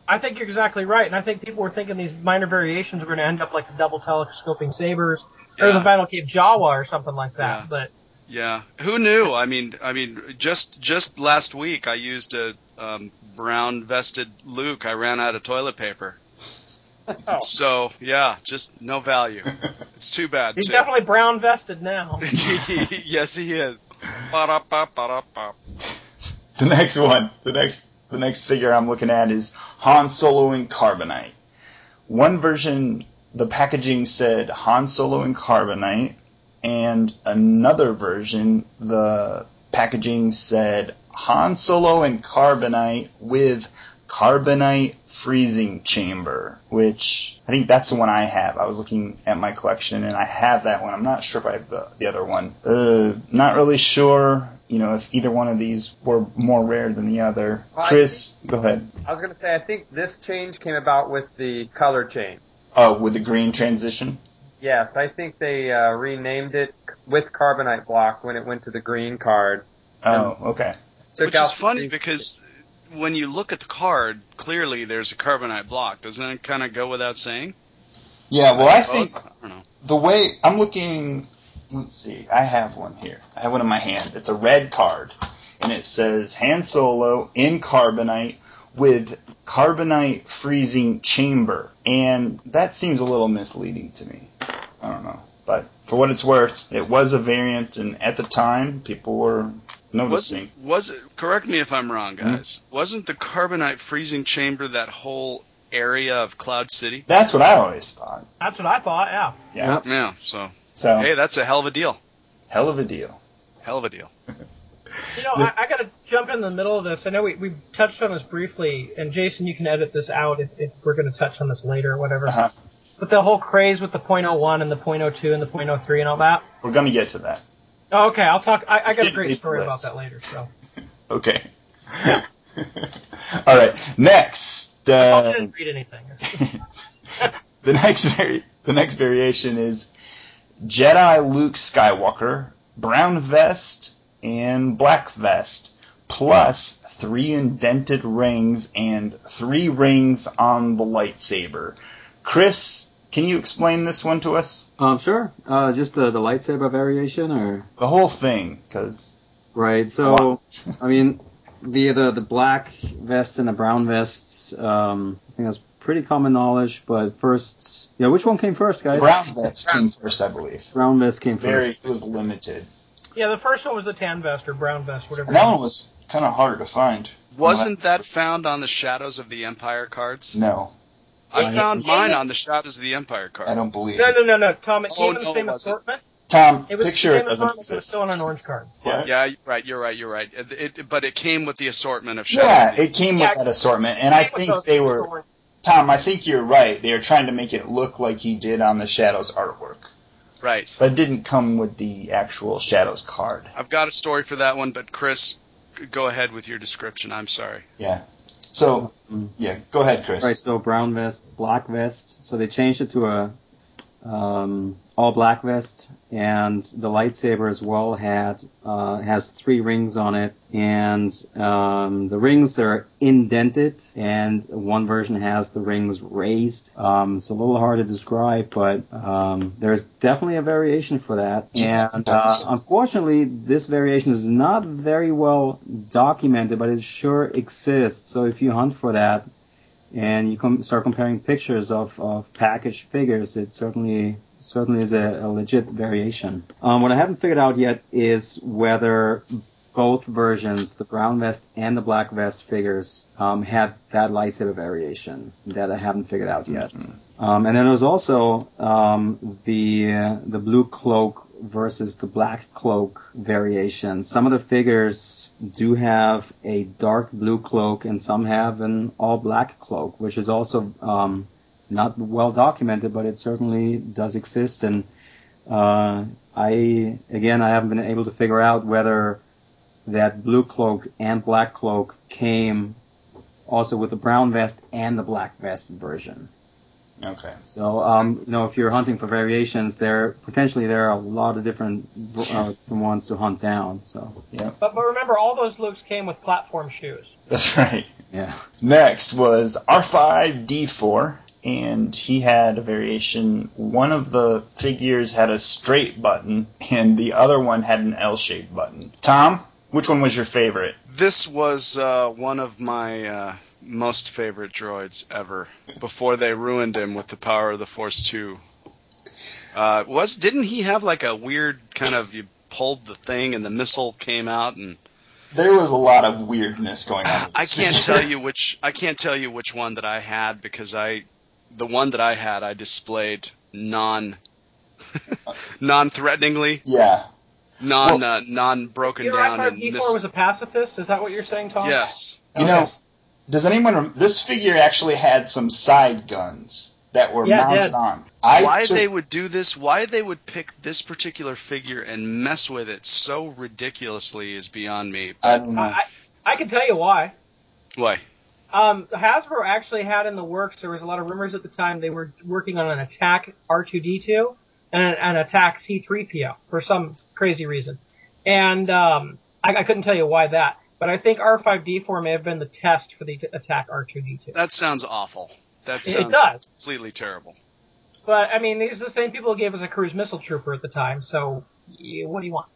I think you're exactly right, and I think people were thinking these minor variations were going to end up like the double telescoping sabers or the vinyl cape Jawa or something like that. Yeah. But Yeah, who knew? I mean, I mean, just just last week I used a um, brown vested Luke. I ran out of toilet paper. Oh, So yeah, just no value. It's too bad he's too. definitely brown vested now. yes, he is. Ba-da-ba, ba-da-ba. The next one, the next, the next figure I'm looking at is Han Solo in Carbonite. One version, the packaging said Han Solo in Carbonite, and another version, the packaging said Han Solo in Carbonite with Carbonite freezing chamber, which I think that's the one I have. I was looking at my collection and I have that one. I'm not sure if I have the, the other one. Uh, not really sure, you know, if either one of these were more rare than the other. Well, I Chris, go ahead. I was gonna say I think this change came about with the color change. Oh, with the green transition? Yes, I think they uh, renamed it with carbonite block when it went to the green card. Oh, okay. Took Which is funny because when you look at the card, clearly there's a carbonite block. Doesn't it kind of go without saying? Yeah, well, I suppose? think I don't know. the way I'm looking, let's see, I have one here. I have one in my hand. It's a red card, and it says Han Solo in carbonite with carbonite freezing chamber, and that seems a little misleading to me. I don't know, but for what it's worth, it was a variant, and at the time, people were noticing. Was, was it? Correct me if I'm wrong, guys. Wasn't the carbonite freezing chamber that whole area of Cloud City? That's what I always thought. That's what I thought. Yeah. Yeah. Yep. Yeah. So So hey, that's a hell of a deal. hell of a deal. Hell of a deal. You know, I, I got to jump in the middle of this. I know we we touched on this briefly, and Jason, you can edit this out if, if we're going to touch on this later or whatever. Uh-huh. But the whole craze with the .01 and the .02 and the .03 and all that. We're gonna get to that. Oh, okay, I'll talk. I, I got a great story about that later. So Okay. All right. Next, I uh, didn't read anything. the next vari- the next variation is Jedi Luke Skywalker, brown vest and black vest, plus three indented rings and three rings on the lightsaber. Chris, can you explain this one to us? Um, sure. Uh, just the, the lightsaber variation, or The whole thing, because right. So, I mean, the the the black vests and the brown vests. Um, I think that's pretty common knowledge. But first, yeah, which one came first, guys? brown vest came first, I believe. Brown vest came Very, first. it was limited, yeah, the first one was the tan vest or brown vest, whatever. and that one was kind of hard to find. Wasn't that found on the Shadows of the Empire cards? No, I found mine on the Shadows of the Empire card. I don't believe. No, it. no, no, no, Tom. It Oh, came in no, the same it assortment. Tom, It was picture the it doesn't assortment, but it was exist. still on an orange card. Yeah. Yeah, you're right. You're right. You're right. It, it, but it came with the assortment of Yeah, Shadows. of the it came Yeah, with that assortment, and I think they were. orange- Tom, I think you're right. They were trying to make it look like he did on the Shadows artwork, Right. but it didn't come with the actual Shadows card. I've got a story for that one, but Chris, go ahead with your description. I'm sorry. Yeah. So, Mm. yeah, go ahead, Chris. Right. So brown vest, black vest. So they changed it to a um, all black vest, and the lightsaber as well had uh, has three rings on it, and um, the rings are indented, and one version has the rings raised. Um, it's a little hard to describe, but um, there's definitely a variation for that, and uh, unfortunately, this variation is not very well documented, but it sure exists. So if you hunt for that, and you com- start comparing pictures of, of packaged figures, it certainly certainly is a, a legit variation. Um, what I haven't figured out yet is whether both versions, the brown vest and the black vest figures, um, had that lightsaber variation. That I haven't figured out yet. Um, and then there's also um, the uh, the blue cloak versus the black cloak variation. Some of the figures do have a dark blue cloak, and some have an all black cloak, which is also um, not well documented, but it certainly does exist. And uh, I again, I haven't been able to figure out whether that blue cloak and black cloak came also with the brown vest and the black vest version. Okay. So, um, you know, if you're hunting for variations, there potentially there are a lot of different uh, ones to hunt down. So, yeah. But, but remember, all those looks came with platform shoes. That's right. yeah. Next was R5D4, and he had a variation. One of the figures had a straight button, and the other one had an L-shaped button. Tom, which one was your favorite? This was uh, one of my uh, most favorite droids ever. Before they ruined him with the Power of the Force two. Uh, was didn't he have like a weird kind of you pulled the thing and the missile came out and There was a lot of weirdness going on. I can't tell you which I can't tell you which one that I had because I the one that I had I displayed non non threateningly Yeah. Non Well- uh, non broken down i5 and D4 mis- was a pacifist. Is that what you're saying, Tom? yes You know, does anyone? Rem- this figure actually had some side guns that were Yeah, it mounted did. on. I why took- they would do this, why they would pick this particular figure and mess with it so ridiculously is beyond me. I don't know. I, I, I can tell you why. Why? Um, Hasbro actually had in the works. There was a lot of rumors at the time they were working on an attack R2D2 and an, an attack C3PO for some crazy reason, and um, I, I couldn't tell you why that. But I think R5D4 may have been the test for the attack R2D2. That sounds awful. That sounds It does. completely terrible. But I mean, these are the same people who gave us a cruise missile trooper at the time. So y- what do you want?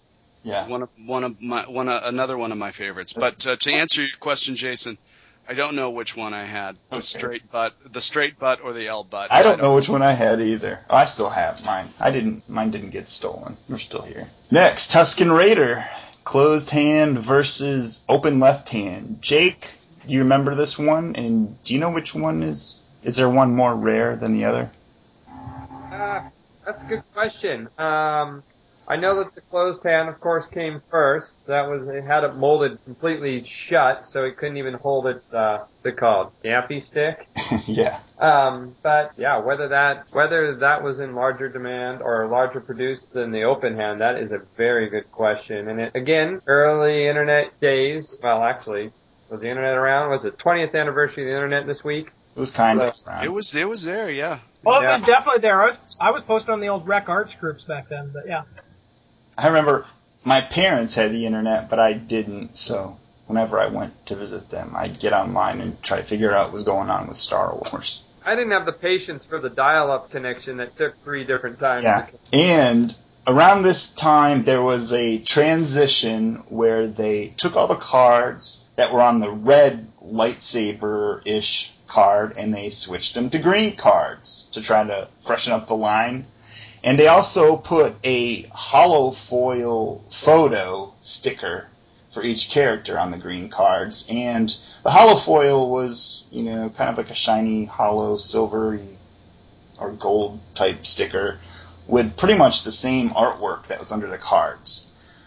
Yeah. One of one of my one of, another one of my favorites. But uh, to answer your question, Jason, I don't know which one I had. The Okay. straight butt, the straight butt, or the L butt. I don't know which one I had either. I still have mine. I didn't. Mine didn't get stolen. We're still here. Next, Tusken Raider, closed hand versus open left hand. Jake, do you remember this one? And do you know which one is? Is there one more rare than the other? Uh, that's a good question. Um, I know that the closed hand, of course, came first. That was it had it molded completely shut, so it couldn't even hold its uh, what's it called, gaffi stick. yeah. Um, but yeah, whether that whether that was in larger demand or larger produced than the open hand, that is a very good question. And it, again, early internet days. Well, actually, was the internet around? Was it 20th anniversary of the internet this week? It was kind of. Around. It was it was there, yeah. Well, Yeah. it was definitely there. I was, I was posted on the old Rec Arts groups back then, but yeah. I remember my parents had the internet, but I didn't. So whenever I went to visit them, I'd get online and try to figure out what was going on with Star Wars. I didn't have the patience for the dial-up connection that took three different times. Yeah. And around this time, there was a transition where they took all the cards that were on the red lightsaber ish card and they switched them to green cards to try to freshen up the line. And they also put a holofoil photo sticker for each character on the green cards. And the holofoil was, you know, kind of like a shiny, hollow, silvery, or gold type sticker with pretty much the same artwork that was under the cards.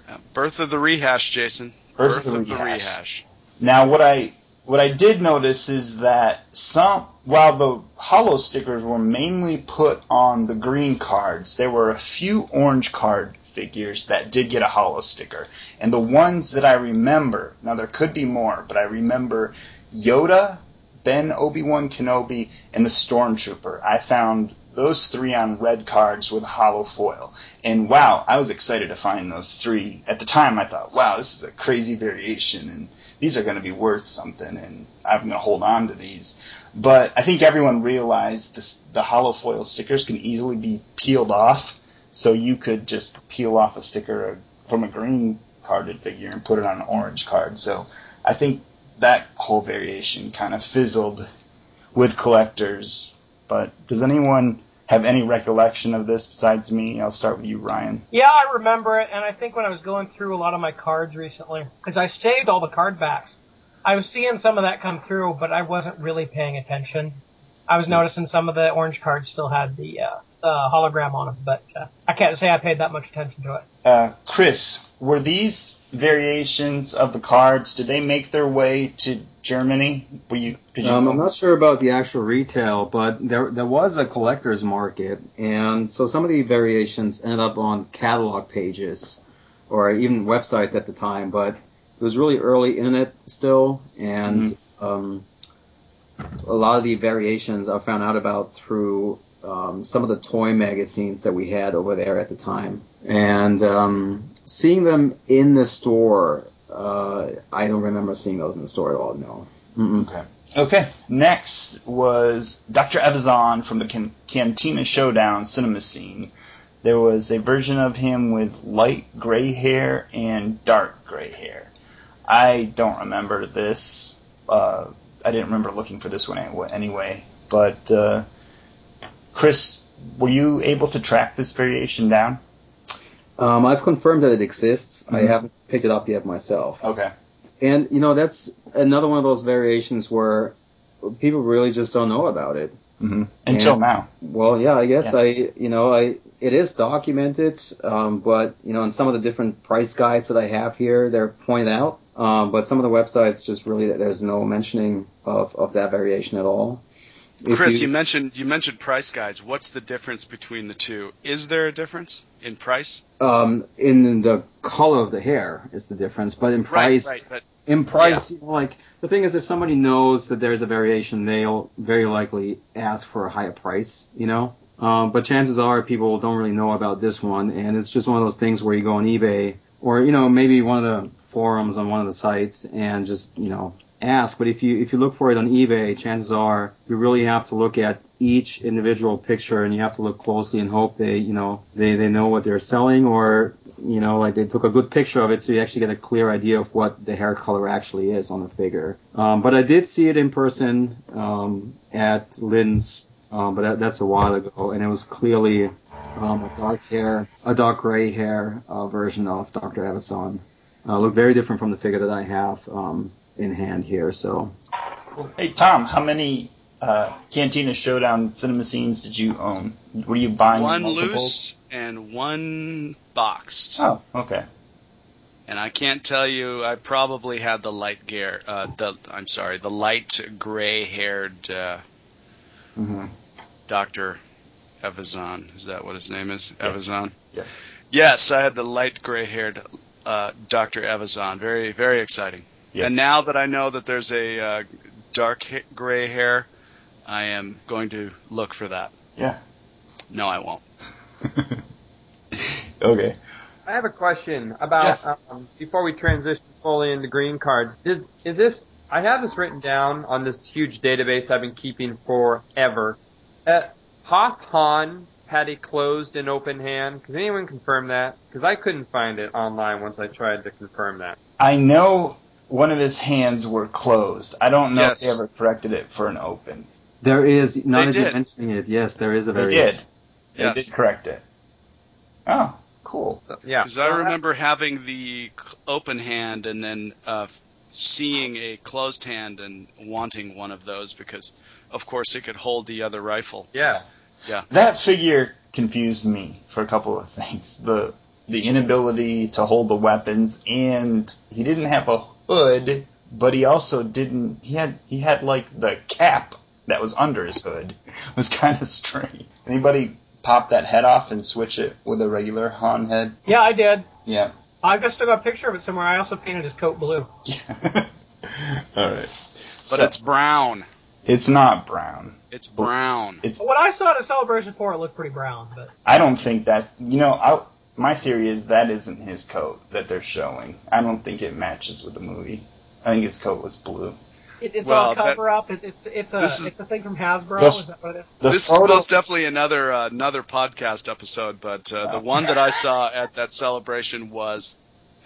Yeah. Birth of the rehash, Jason. Birth of the Rehash. rehash. Now, what I what I did notice is that some, while the hollow stickers were mainly put on the green cards, there were a few orange card figures that did get a hollow sticker. And the ones that I remember, now there could be more, but I remember Yoda, Ben Obi Wan Kenobi, and the Stormtrooper. I found those three on red cards with holofoil. And wow, I was excited to find those three. At the time, I thought, wow, this is a crazy variation, and these are going to be worth something, and I'm going to hold on to these. But I think everyone realized this, the holofoil stickers can easily be peeled off, so you could just peel off a sticker from a green carded figure and put it on an orange card. So I think that whole variation kind of fizzled with collectors. But does anyone have any recollection of this besides me? I'll start with you, Ryan. Yeah, I remember it, and I think when I was going through a lot of my cards recently, because I saved all the card backs, I was seeing some of that come through, but I wasn't really paying attention. I was noticing some of the orange cards still had the uh, uh, hologram on them, but uh, I can't say I paid that much attention to it. Uh, Chris, were these variations of the cards? Did they make their way to Germany? Were you? Did you Um, I'm not sure about the actual retail, but there there was a collector's market, and so some of the variations ended up on catalog pages or even websites at the time. But it was really early internet still, and um, a lot of the variations I found out about through um, some of the toy magazines that we had over there at the time, and um, seeing them in the store. Uh, I don't remember seeing those in the store at all. No. Mm-mm. Okay. Okay. Next was Dr. Evazan from the Can- Cantina Showdown cinema scene. There was a version of him with light gray hair and dark gray hair. I don't remember this. Uh, I didn't remember looking for this one anyway- anyway. But uh, Chris, were you able to track this variation down? Um, I've confirmed that it exists. I Mhm. haven't picked it up yet myself. Okay. And you know, that's another one of those variations where people really just don't know about it. hmm Until Yeah. now. Well, yeah, I guess Yeah. I, you know, I it is documented, um, but you know, in some of the different price guides that I have here, they're pointed out. Um, but some of the websites just really there's no mentioning of of that variation at all. If Chris, you, mentioned you mentioned price guides. What's the difference between the two? Is there a difference in price? um, in the color of the hair is the difference, but in price, Right, right. But in price, you know, like the thing is, if somebody knows that there's a variation, they'll very likely ask for a higher price, you know. Um, but chances are people don't really know about this one, and it's just one of those things where you go on eBay or you know maybe one of the forums on one of the sites and just you know ask. But if you if you look for it on eBay, chances are you really have to look at each individual picture and you have to look closely and hope they you know they they know what they're selling or you know, like they took a good picture of it so you actually get a clear idea of what the hair color actually is on the figure. Um, but I did see it in person um, at Lynn's, um, but that, that's a while ago, and it was clearly um, a dark hair, a dark gray hair uh, version of Dr. Evazan. Uh, looked very different from the figure that I have um, in hand here. So Hey Tom, how many uh, Cantina Showdown cinema scenes did you own? Were you buying One multiples? loose and one boxed. Oh, okay. And I can't tell you. I probably had the light gear. Uh, the I'm sorry, the light gray-haired uh, hmm Doctor Evazan. Is that what his name is? Yes. Evazan. Yes. Yes, I had the light gray-haired uh, Doctor Evazan. Very very exciting. Yes. And now that I know that there's a uh, dark ha- gray hair, I am going to look for that. Yeah. No, I won't. okay. I have a question about um, before we transition fully into green cards. Is is this? I have this written down on this huge database I've been keeping forever. Uh, Hoth Han had a closed and open hand. Does anyone confirm that? Because I couldn't find it online once I tried to confirm that. I know one of his hands were closed. I don't know Yes. if they ever corrected it for an open. there is, not They that you're mentioning it, yes, there is a They variation. did. They Yes. did correct it. Oh, cool. Yeah. Because I remember having the open hand and then uh, seeing a closed hand and wanting one of those because, of course, it could hold the other rifle. Yeah. Yeah. That figure confused me for a couple of things. The the inability to hold the weapons and he didn't have a hood, but he also didn't he had he had like the cap that was under his hood. It was kind of strange. Anybody pop that head off and switch it with a regular Han head? Yeah, I did. Yeah. I've just still got a picture of it somewhere. I also painted his coat blue. Yeah. All right. But So, it's brown. It's not brown. It's brown. It's When I saw at at Celebration for. it looked pretty brown, but I don't think that you know. I, my theory is that isn't his coat that they're showing. I don't think it matches with the movie. I think his coat was blue. it, it's Well, all cover up. It, it's it's a this is- it's a thing from Hasbro. This- is that what it is? The this photo, is most definitely another uh, another podcast episode, but uh, the one that I saw at that celebration was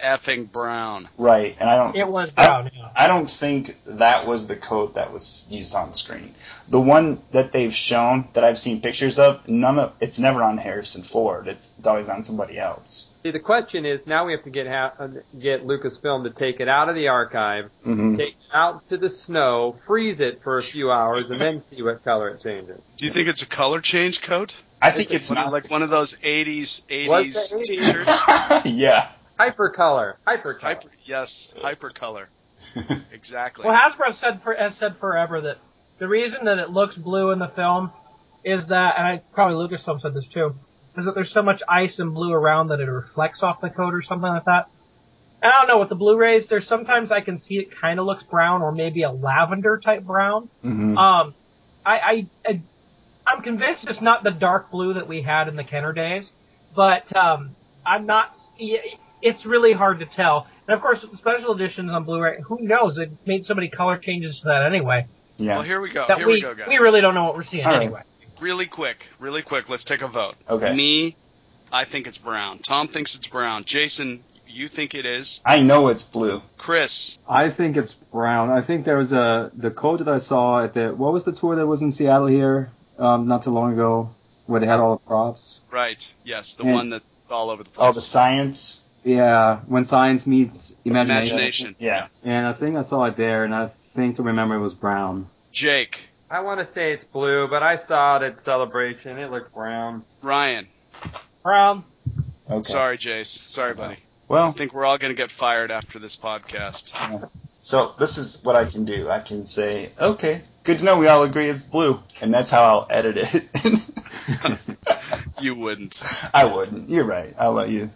effing brown. right? And I don't. It was brown. yeah. I don't think that was the coat that was used on screen. The one that they've shown that I've seen pictures of, none of it's never on Harrison Ford. It's, it's always on somebody else. See, the question is now we have to get ha- uh, get Lucasfilm to take it out of the archive, hmm take it out to the snow, freeze it for a few hours, and then see what color it changes. Do you think it's a color change coat? I think It's it's, not like one of those 80s 80s 80s? t-shirts? yeah. Hypercolor, hypercolor. Hyper, yes, hypercolor. Exactly. Well, Hasbro said for, has said forever that the reason that it looks blue in the film is that, and I probably Lucasfilm said this too, is that there's so much ice and blue around that it reflects off the coat or something like that. And I don't know with the Blu-rays. There's sometimes I can see it kind of looks brown or maybe a lavender type brown. hmm Um, I, I, I I'm convinced it's not the dark blue that we had in the Kenner days, but um, I'm not. It's really hard to tell. And of course, special editions on Blu-ray. Who knows? It made so many color changes to that anyway. Yeah. Well, here we go. that Here we we go, guys. we really don't know what we're seeing All right. anyway. really quick, really quick. Let's take a vote. Okay. Me, I think it's brown. Tom thinks it's brown. Jason, you think it is. I know it's blue. Chris, I think it's brown. I think there was a the coat that I saw at the what was the tour that was in Seattle here um, not too long ago where they had all the props. right? Yes, the Yeah. one that's all over the place. Oh, the science. Yeah, when science meets imagination. Imagination. Yeah. And I think I saw it there, and I think to remember it was brown. Jake, I want to say it's blue, but I saw it at Celebration. It looked brown. Ryan. Brown. Okay. Sorry, Jace. Sorry, buddy. Well, I think we're all going to get fired after this podcast. so this is what I can do. I can say, okay, good to know we all agree it's blue, and that's how I'll edit it. You wouldn't. I wouldn't. You're right. I'll let you.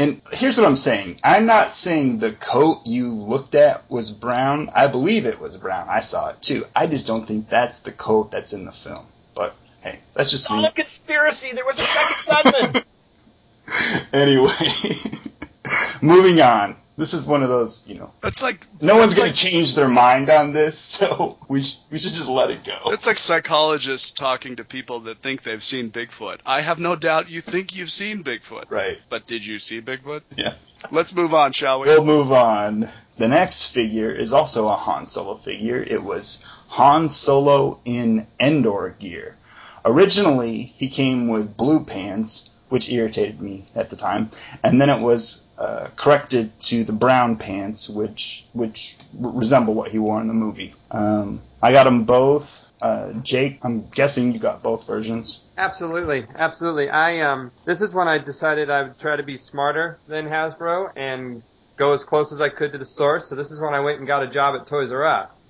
And here's what I'm saying. I'm not saying the coat you looked at was brown. I believe it was brown. I saw it too. I just don't think that's the coat that's in the film. But hey, that's just Oh, me. look, conspiracy. There was a second gunman. anyway, moving on. This is one of those, you know, It's like no one's it's going to change their mind on this, so we sh- we should just let it go. It's like psychologists talking to people that think they've seen Bigfoot. I have no doubt you think you've seen Bigfoot. Right. But did you see Bigfoot? Yeah. Let's move on, shall we? We'll move on. The next figure is also a Han Solo figure. It was Han Solo in Endor gear. Originally, he came with blue pants, which irritated me at the time, and then it was uh, corrected to the brown pants, which which resemble what he wore in the movie. Um, I got them both. Uh, Jake, I'm guessing you got both versions. Absolutely, absolutely. I um, this is when I decided I would try to be smarter than Hasbro and go as close as I could to the source. So this is when I went and got a job at Toys R Us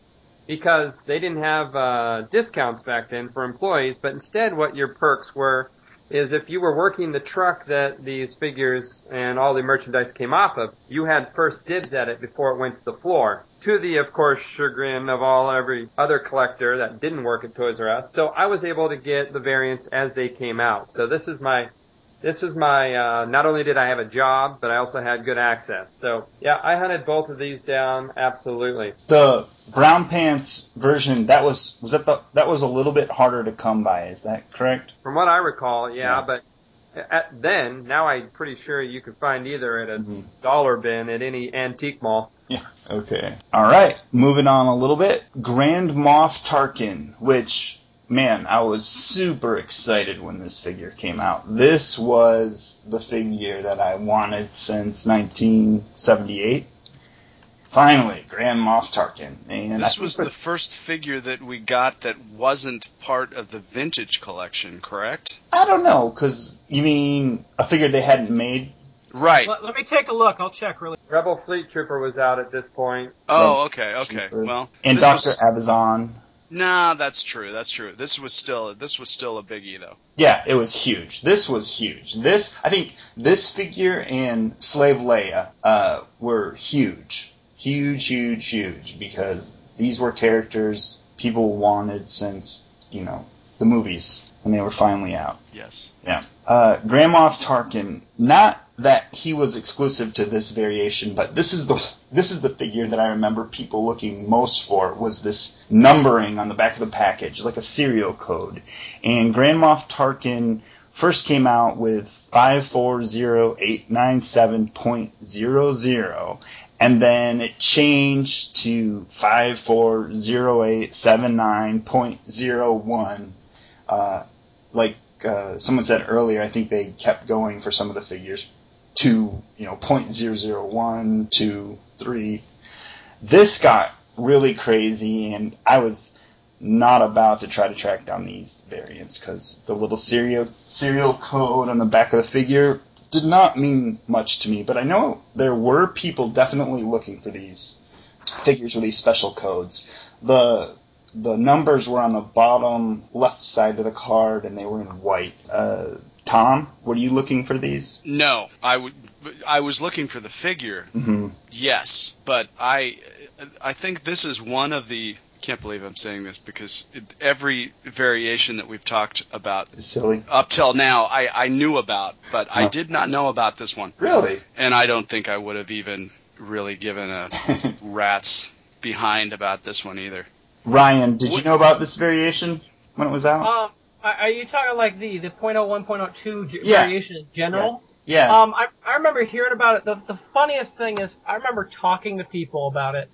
because they didn't have uh, discounts back then for employees, but instead what your perks were is if you were working the truck that these figures and all the merchandise came off of, you had first dibs at it before it went to the floor. To the, of course, chagrin of all every other collector that didn't work at Toys R Us. So I was able to get the variants as they came out. So this is my, this is my, uh, not only did I have a job, but I also had good access. So yeah, I hunted both of these down, absolutely. The brown pants version that was was that the that was a little bit harder to come by. Is that correct? From what I recall, yeah, Yeah. but at then, now I'm pretty sure you could find either at a Mhm. dollar bin at any antique mall. Yeah. Okay. All right. Moving on a little bit. Grand Moff Tarkin, which man, I was super excited when this figure came out. This was the figure that I wanted since 1978. Finally, Grand Moff Tarkin, and This I was think the first figure that we got that wasn't part of the vintage collection, correct? I don't know, cause you mean a figure they hadn't made? Right. Let, let me take a look. I'll check really. Rebel Fleet Trooper was out at this point. Oh, okay, okay. Well, and Doctor was, Evazan. Nah, that's true. That's true. This was still this was still a biggie though. Yeah, it was huge. This was huge. This, I think, this figure and Slave Leia uh, were huge, huge, huge, huge, because these were characters people wanted since you know the movies when they were finally out. Yes. Yeah. Uh, Grand Moff Tarkin, not that he was exclusive to this variation, but this is the this is the figure that I remember people looking most for was this numbering on the back of the package, like a serial code. And Grand Moff Tarkin first came out with 540897.00 and then it changed to 540879.01 uh, like uh, someone said earlier, I think they kept going for some of the figures to you know point zero zero one, two, three. This got really crazy, and I was not about to try to track down these variants because the little serial serial code on the back of the figure did not mean much to me. But I know there were people definitely looking for these figures with these special codes. The the numbers were on the bottom left side of the card and they were in white. Uh, Tom, were you looking for these? No, I would. I was looking for the figure. Mm-hmm. Yes, but I I think this is one of the. Can't believe I'm saying this because it, every variation that we've talked about It's silly. up till now, I, I knew about, but I did not know about this one, Really? and I don't think I would have even really given a rat's behind about this one either. Ryan, did you know about this variation when it was out? Um, are are you talking like the the .01, .02 g- Yeah. variation in general? yeah. Um, I, I remember hearing about it. The, the funniest thing is, I remember talking to people about it.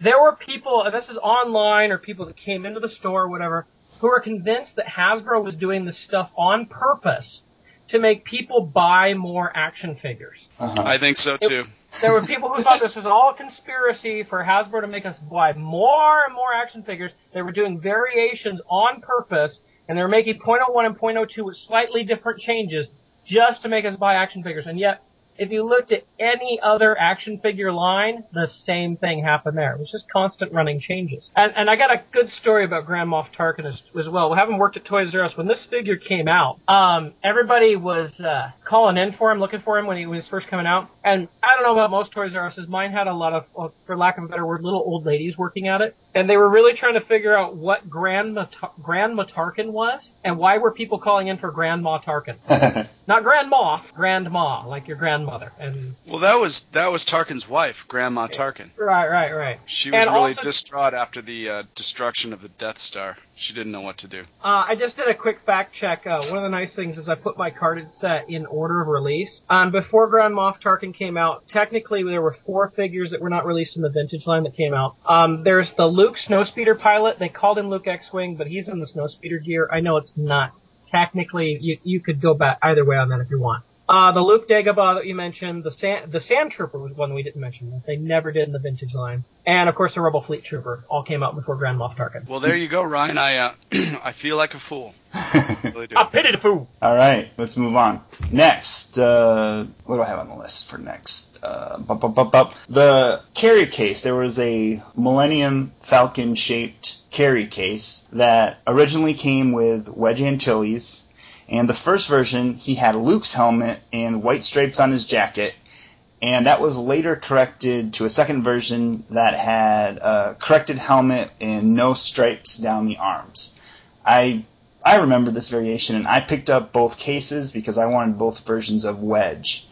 There were people, and this is online or people that came into the store or whatever, who were convinced that Hasbro was doing this stuff on purpose to make people buy more action figures. uh-huh. I think so too. There were people who thought this was all a conspiracy for Hasbro to make us buy more and more action figures. They were doing variations on purpose, and they're making .01 and .02 with slightly different changes just to make us buy action figures. And yet, if you looked at any other action figure line, the same thing happened there. It was just constant running changes. And, and I got a good story about Grand Moff Tarkin as, as well. Having worked at Toys R Us, when this figure came out, um, everybody was uh, calling in for him, looking for him when he was first coming out. And I don't know about most Toys R Us's. Mine had a lot of, well, for lack of a better word, little old ladies working at it. And they were really trying to figure out what Grand, Mat- Grand Matarkin was and why were people calling in for Grandma Tarkin. Not grandma, Grandma, like your grandmother. And Well, that was that was Tarkin's wife, Grandma Tarkin. right, right, right. She was And really also- distraught after the uh, destruction of the Death Star. She didn't know what to do. Uh, I just did a quick fact check. Uh, one of the nice things is I put my carded set in order of release. Um, before Grand Moff Tarkin came out, technically there were four figures that were not released in the vintage line that came out. Um, there's the Luke Snowspeeder pilot. They called him Luke X-wing, but he's in the Snowspeeder gear. I know it's not technically. You you could go back either way on that if you want. Uh, the Luke Dagobah that you mentioned, the Sand, the Sand Trooper was one we didn't mention that they never did in the vintage line, and of course the Rebel Fleet Trooper all came out before Grand Moff Tarkin. Well, there you go, Ryan. I uh, I feel like a fool. Really do. A pity the fool. All right, let's move on. Next, uh, what do I have on the list for next? Uh, bup, bup, bup, bup. The carry case. There was a Millennium Falcon shaped carry case that originally came with Wedge Antilles. And the first version, he had Luke's helmet and white stripes on his jacket. And that was later corrected to a second version that had a corrected helmet and no stripes down the arms. I I remember this variation, and I picked up both cases because I wanted both versions of Wedge.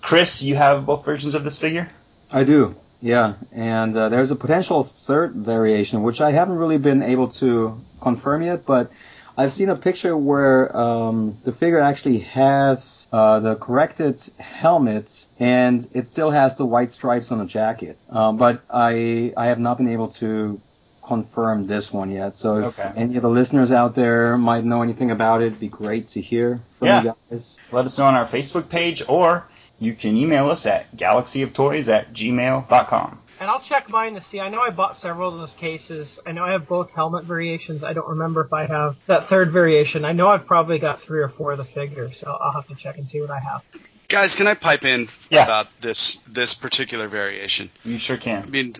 Chris, you have both versions of this figure? I do, yeah. And uh, there's a potential third variation, which I haven't really been able to confirm yet, but I've seen a picture where um, the figure actually has uh, the corrected helmet and it still has the white stripes on the jacket. Um, but I I have not been able to confirm this one yet. So if Okay. any of the listeners out there might know anything about it, it'd be great to hear from Yeah. you guys. Let us know on our Facebook page, or you can email us at galaxyoftoys at gmail.com. And I'll check mine to see. I know I bought several of those cases. I know I have both helmet variations. I don't remember if I have that third variation. I know I've probably got three or four of the figures, so I'll have to check and see what I have. Guys, can I pipe in Yeah. about this this particular variation? You sure can. I mean,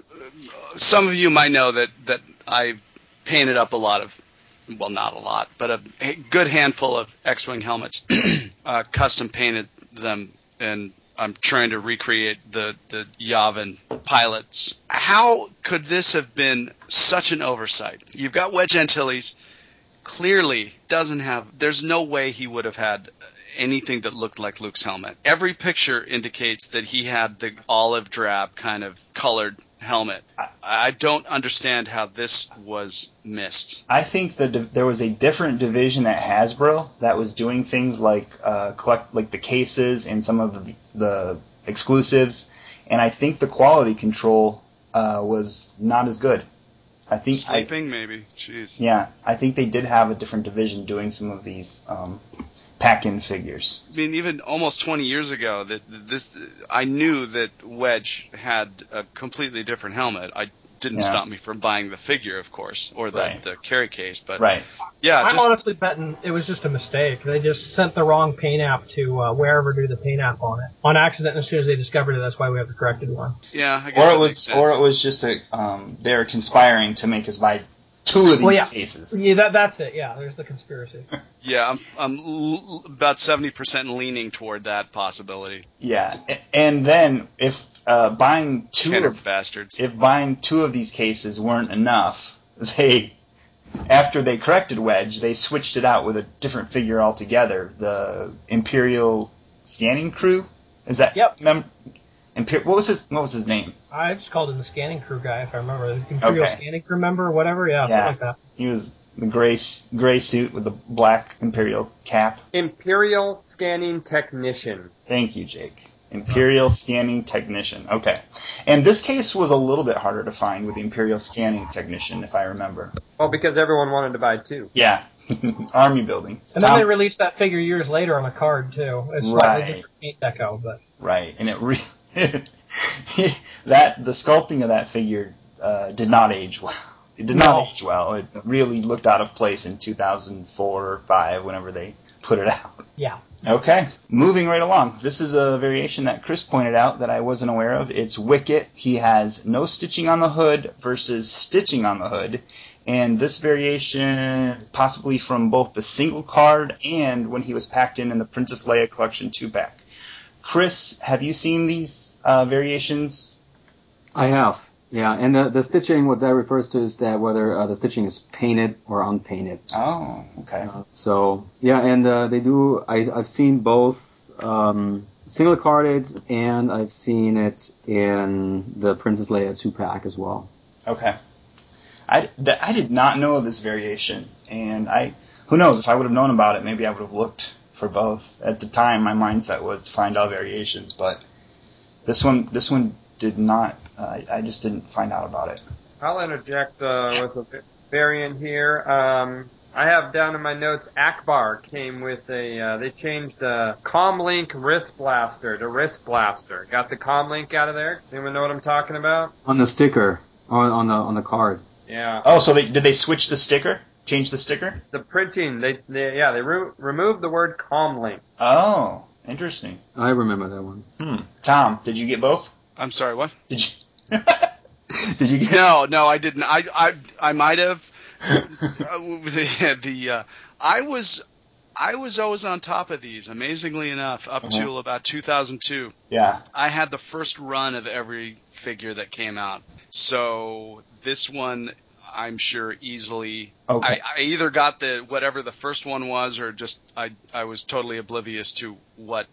some of you might know that that I've painted up a lot of, well, not a lot, but a, a good handful of X-wing helmets, uh, custom painted them, and I'm trying to recreate the the Yavin pilots. How could this have been such an oversight? You've got Wedge Antilles, clearly doesn't have. There's no way he would have had anything that looked like Luke's helmet. Every picture indicates that he had the olive drab kind of colored helmet. I, I don't understand how this was missed. I think that there was a different division at Hasbro that was doing things like uh, collect like the cases and some of the, the exclusives, and I think the quality control uh, was not as good. I think I, Sleeping, maybe. Jeez. yeah, I think they did have a different division doing some of these um, pack-in figures. I mean, even almost 20 years ago, that this I knew that Wedge had a completely different helmet. I didn't Yeah. stop me from buying the figure, of course, or the, Right. the carry case. But Right. yeah, I'm just honestly betting it was just a mistake. They just sent the wrong paint app to uh, wherever do the paint app on it on accident. As soon as they discovered it, that's why we have the corrected one. yeah, I guess Or it was, or it was just a um, they were conspiring to make us buy two of these Well, yeah. cases. Yeah, that, that's it. Yeah, there's the conspiracy. Yeah, I'm, I'm l- l- about 70% leaning toward that possibility. Yeah, and then if uh, buying two Kenner of bastards. if buying two of these cases weren't enough, they after they corrected Wedge, they switched it out with a different figure altogether. The Imperial Scanning Crew is that? Yep. Mem- Imper- what was his What was his name? I just called him the scanning crew guy, if I remember. The Imperial Okay. scanning crew member or whatever. Yeah, Yeah. something like that. He was the gray gray suit with the black Imperial cap. Imperial Scanning Technician. Thank you, Jake. Imperial Scanning Technician. Okay. And this case was a little bit harder to find with the Imperial Scanning Technician, if I remember. Well, because everyone wanted to buy two. Yeah. Army building. And then Tom- they released that figure years later on a card too. It's Right. slightly different paint deco, but Right, and it re- that the sculpting of that figure uh, did not age well. It did No. not age well. It really looked out of place in 2004 or five, whenever they put it out. yeah. Okay, moving right along. This is a variation that Chris pointed out that I wasn't aware of. It's Wicket. He has no stitching on the hood versus stitching on the hood. And this variation, possibly from both the single card and when he was packed in in the Princess Leia Collection 2 pack. Chris, have you seen these uh, variations? I have. Yeah, and the, the stitching, what that refers to is that whether uh, the stitching is painted or unpainted. Oh, okay. Uh, so yeah, and uh, they do. I, I've seen both um, single carded, and I've seen it in the Princess Leia two pack as well. Okay. I, th- I did not know of this variation, and I who knows if I would have known about it, maybe I would have looked for both. At the time, my mindset was to find all variations, but this one this one did not. Uh, I, I just didn't find out about it. I'll interject uh, with a variant here. Um, I have down in my notes Ackbar came with a. Uh, they changed the Comlink wrist blaster to wrist blaster. Got the Comlink out of there. Anyone know what I'm talking about? On the sticker, on, on the on the card. Yeah. Oh, so they did they switch the sticker? Change the sticker? The printing. They, they yeah they re- removed the word Comlink. Oh, interesting. I remember that one. Hmm. Tom, did you get both? I'm sorry, what? Did you? did you get? No, no, I didn't. I I I might have. Uh, the the uh, I was I was always on top of these. Amazingly enough, up Uh-huh. to about 2002, Yeah. I had the first run of every figure that came out. So this one, I'm sure easily. Okay. I, I either got the whatever the first one was, or just I I was totally oblivious to what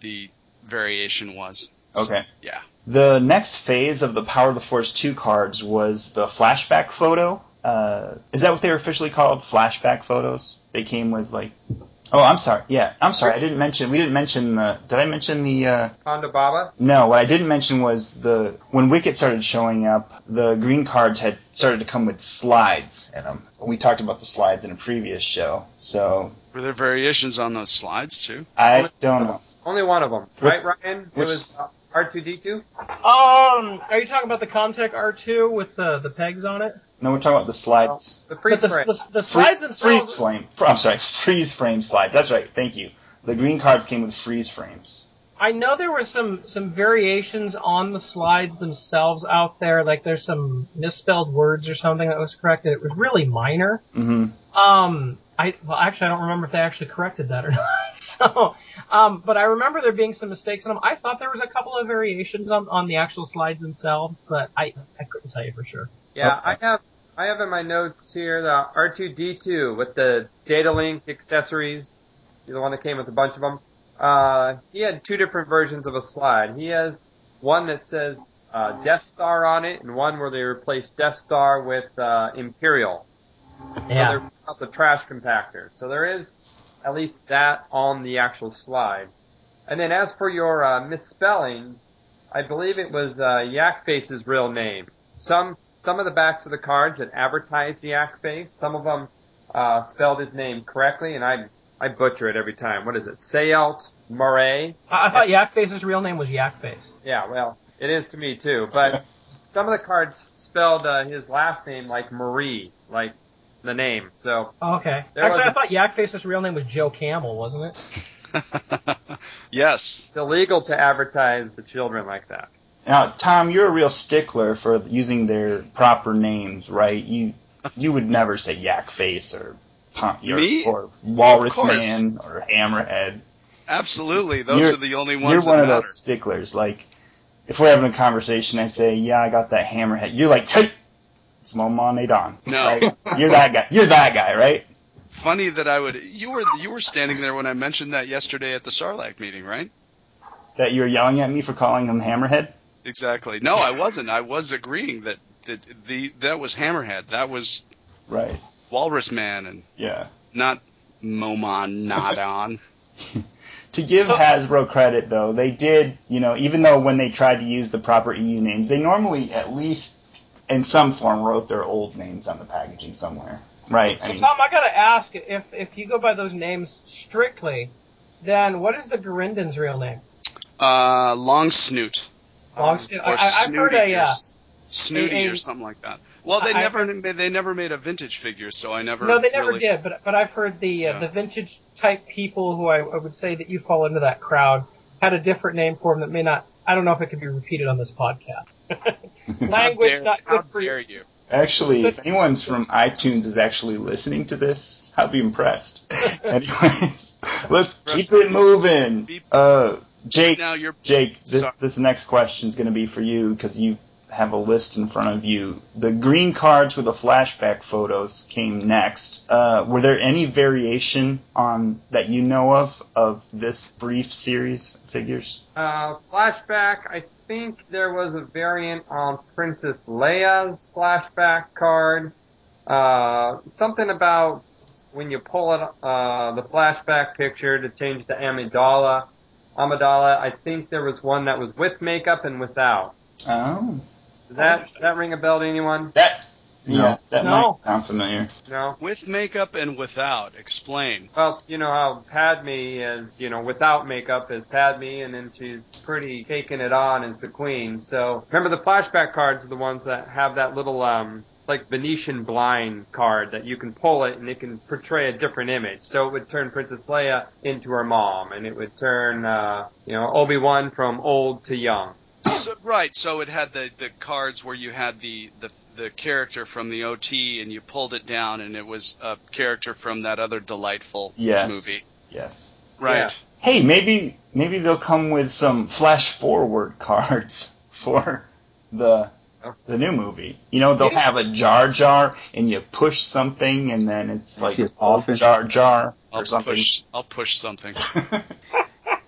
the variation was. So, Okay. yeah. The next phase of the Power of the Force 2 cards was the flashback photo. Uh, is that what they were officially called? Flashback photos? They came with like. Oh, I'm sorry. Yeah, I'm sorry. I didn't mention. We didn't mention the. Did I mention the? Uh, Ponda Baba. no, what I didn't mention was the when Wicket started showing up, the green cards had started to come with slides in them. We talked about the slides in a previous show, so Were there variations on those slides too? I don't know. Only one of them, What's- right, Ryan? It what's- was uh, R2D2. Um, are you talking about the Comtech R2 with the the pegs on it? No, we're talking about the slides. The freeze the, frame. the, the slides Freeze, themselves. freeze flame. fr- I'm sorry, freeze frame slide. That's right. Thank you. The green cards came with freeze frames. I know there were some some variations on the slides themselves out there. Like there's some misspelled words or something that was corrected. It was really minor. hmm Um, I well actually I don't remember if they actually corrected that or not. So, um, but I remember there being some mistakes in them. I thought there was a couple of variations on on the actual slides themselves, but I I couldn't tell you for sure. Yeah, Okay. I have I have in my notes here the R2D2 with the data link accessories. The one that came with a bunch of them. Uh, he had two different versions of a slide. He has one that says uh, Death Star on it, and one where they replaced Death Star with uh, Imperial. So they're out the trash compactor. So there is at least that on the actual slide. And then as for your uh, misspellings, I believe it was uh, Yak Face's real name. Some some of the backs of the cards that advertised Yak Face, some of them uh, spelled his name correctly, and I I butcher it every time. What is it? Sayelt Murray? I, I thought Yakface's real name was Yak Face. Yeah, well, it is to me too. But some of the cards spelled uh, his last name like Marie, like the name. So Oh, okay. There Actually, was I a- thought Yakface's real name was Joe Camel, wasn't it? yes. it's illegal to advertise the children like that. Now, Tom, you're a real stickler for using their proper names, right? You you would never say Yak Face or Pom- or, Me? or Walrus Man or Hammerhead. Absolutely. Those You're- are the only ones. You're one of matter. those sticklers. Like, if we're having a conversation, I say, "Yeah, I got that Hammerhead." You're like, "Hey, it's Momaw Nadon." No. right? you're that guy. You're that guy, right? Funny that I would. You were you were standing there when I mentioned that yesterday at the Sarlacc meeting, right? That you're yelling at me for calling him Hammerhead. Exactly. No, I wasn't. I was agreeing that that the that was Hammerhead. That was Right. Walrus Man, and Yeah. not Momaw Nadon. To give. Hasbro credit, though, they did, you know, even though when they tried to use the proper EU names, they normally at least in some form wrote their old names on the packaging somewhere. Right. I mean, Tom, I gotta ask if if you go by those names strictly, then what is the Garindan's real name? Uh, Long Snoot Long Um, or I, I- I've heard Snooty a or uh, Snooty a- or something like that. Well, they I- never they never made a vintage figure, so I never. no, they never really, did. But but I've heard the uh, Yeah. the vintage type people who I, I would say that you fall into that crowd had a different name for them that may not. I don't know if it could be repeated on this podcast. Language dare, not how good for dare you. you? actually, if anyone's from iTunes is actually listening to this, I'll be impressed. Anyways, let's keep it moving. Uh, Jake, Now you're Jake, this Sorry. this next question is going to be for you because you have a list in front of you. The green cards with the flashback photos came next. Uh, were there any variation on that you know of of this brief series of figures? Uh, flashback, I think there was a variant on Princess Leia's flashback card. Uh, something about when you pull it, uh, the flashback picture to change to Amidala. Amidala, I think there was one that was with makeup and without. Oh, Does that, does that ring a bell to anyone? that No. yeah, that No. might sound familiar. No? With makeup and without. Explain. Well, you know how Padme is, you know, without makeup is Padme, and then she's pretty taking it on as the queen. So remember the flashback cards are the ones that have that little um like Venetian blind card that you can pull it and it can portray a different image. So it would turn Princess Leia into her mom, and it would turn uh you know Obi Wan from old to young. So, right. So it had the, the cards where you had the, the the character from the OT and you pulled it down and it was a character from that other delightful Yes. movie. Yes. Right. Yeah. Hey, maybe maybe they'll come with some flash forward cards for the the new movie. You know, they'll have a Jar Jar, and you push something, and then it's like see a old. Jar Jar I'll or something. push. I'll push something.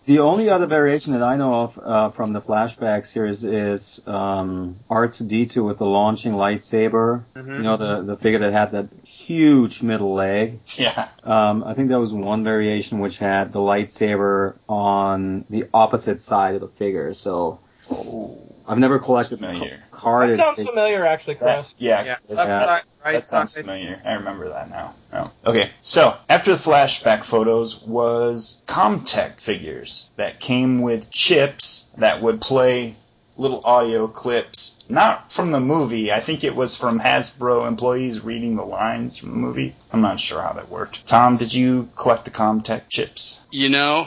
The only other variation that I know of uh, from the flashback series is um, R2D2 with the launching lightsaber. Mhm. You know, the, the figure that had that huge middle leg. yeah. Um, I think that was one variation which had the lightsaber on the opposite side of the figure. So Oh, I've never collected familiar. ca- carded. That sounds familiar, actually, Chris. That, yeah, Yeah, left Yeah. side, right that sounds side. familiar. I remember that now. Oh. Okay, so after the flashback photos was Comtech figures that came with chips that would play little audio clips, not from the movie. I think it was from Hasbro employees reading the lines from the movie. I'm not sure how that worked. Tom, did you collect the Comtech chips? You know,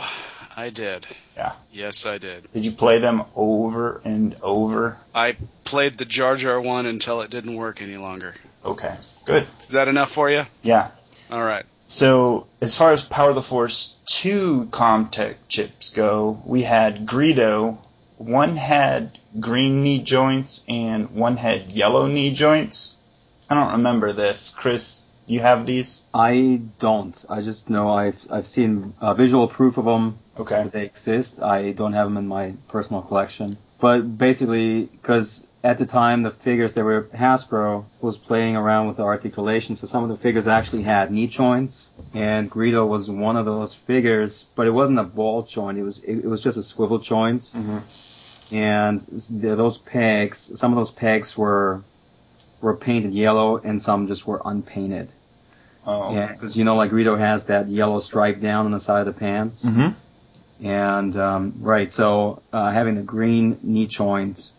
I did. Yeah. Yes, I did. Did you play them over and over? I played the Jar Jar one until it didn't work any longer. Okay, good. Is that enough for you? Yeah, All right. So, as far as Power of the Force 2 Comtech chips go, we had Greedo. One had green knee joints and one had yellow knee joints. I don't remember this. Chris, you have these? I don't. I just know I've I've seen uh, visual proof of them. Okay. they exist. I don't have them in my personal collection. But basically, because at the time the figures that were Hasbro was playing around with the articulation, so some of the figures actually had knee joints, and Greedo was one of those figures, but it wasn't a ball joint. It was it, it was just a swivel joint, Mm-hmm. and those pegs, some of those pegs were were painted yellow, and some just were unpainted. Oh, Yeah, because you know, like Greedo has that yellow stripe down on the side of the pants. Mm-hmm. And um, right, so uh, having the green knee joint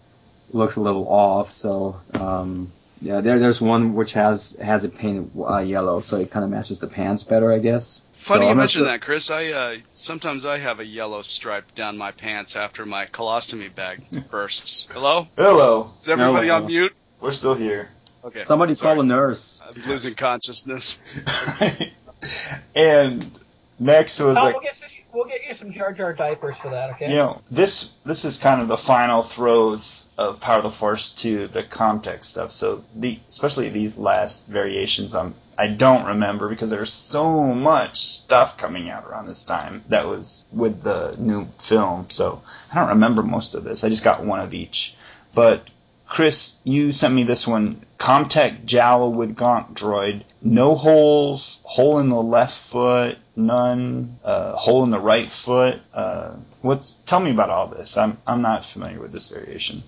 looks a little off. So um, yeah, there there's one which has has it painted uh, yellow, so it kind of matches the pants better, I guess. Funny So you I'm mention sure- that, Chris. I uh, sometimes I have a yellow stripe down my pants after my colostomy bag bursts. Hello? Hello. Is everybody No. on mute? We're still here. Okay. Somebody sorry. call a nurse. I'm losing consciousness. and next was Tom, like we'll get you, some Jar Jar diapers for that, okay? You know, this this is kind of the final throes of Power of the Force to the Comtech stuff. So the especially these last variations, um, I don't remember because there's so much stuff coming out around this time that was with the new film. So I don't remember most of this. I just got one of each. But Chris, you sent me this one. Comtech Jawa with Gonk droid. No holes. Hole in the left foot. None. Uh, hole in the right foot. Uh, what's? Tell me about all this. I'm I'm not familiar with this variation.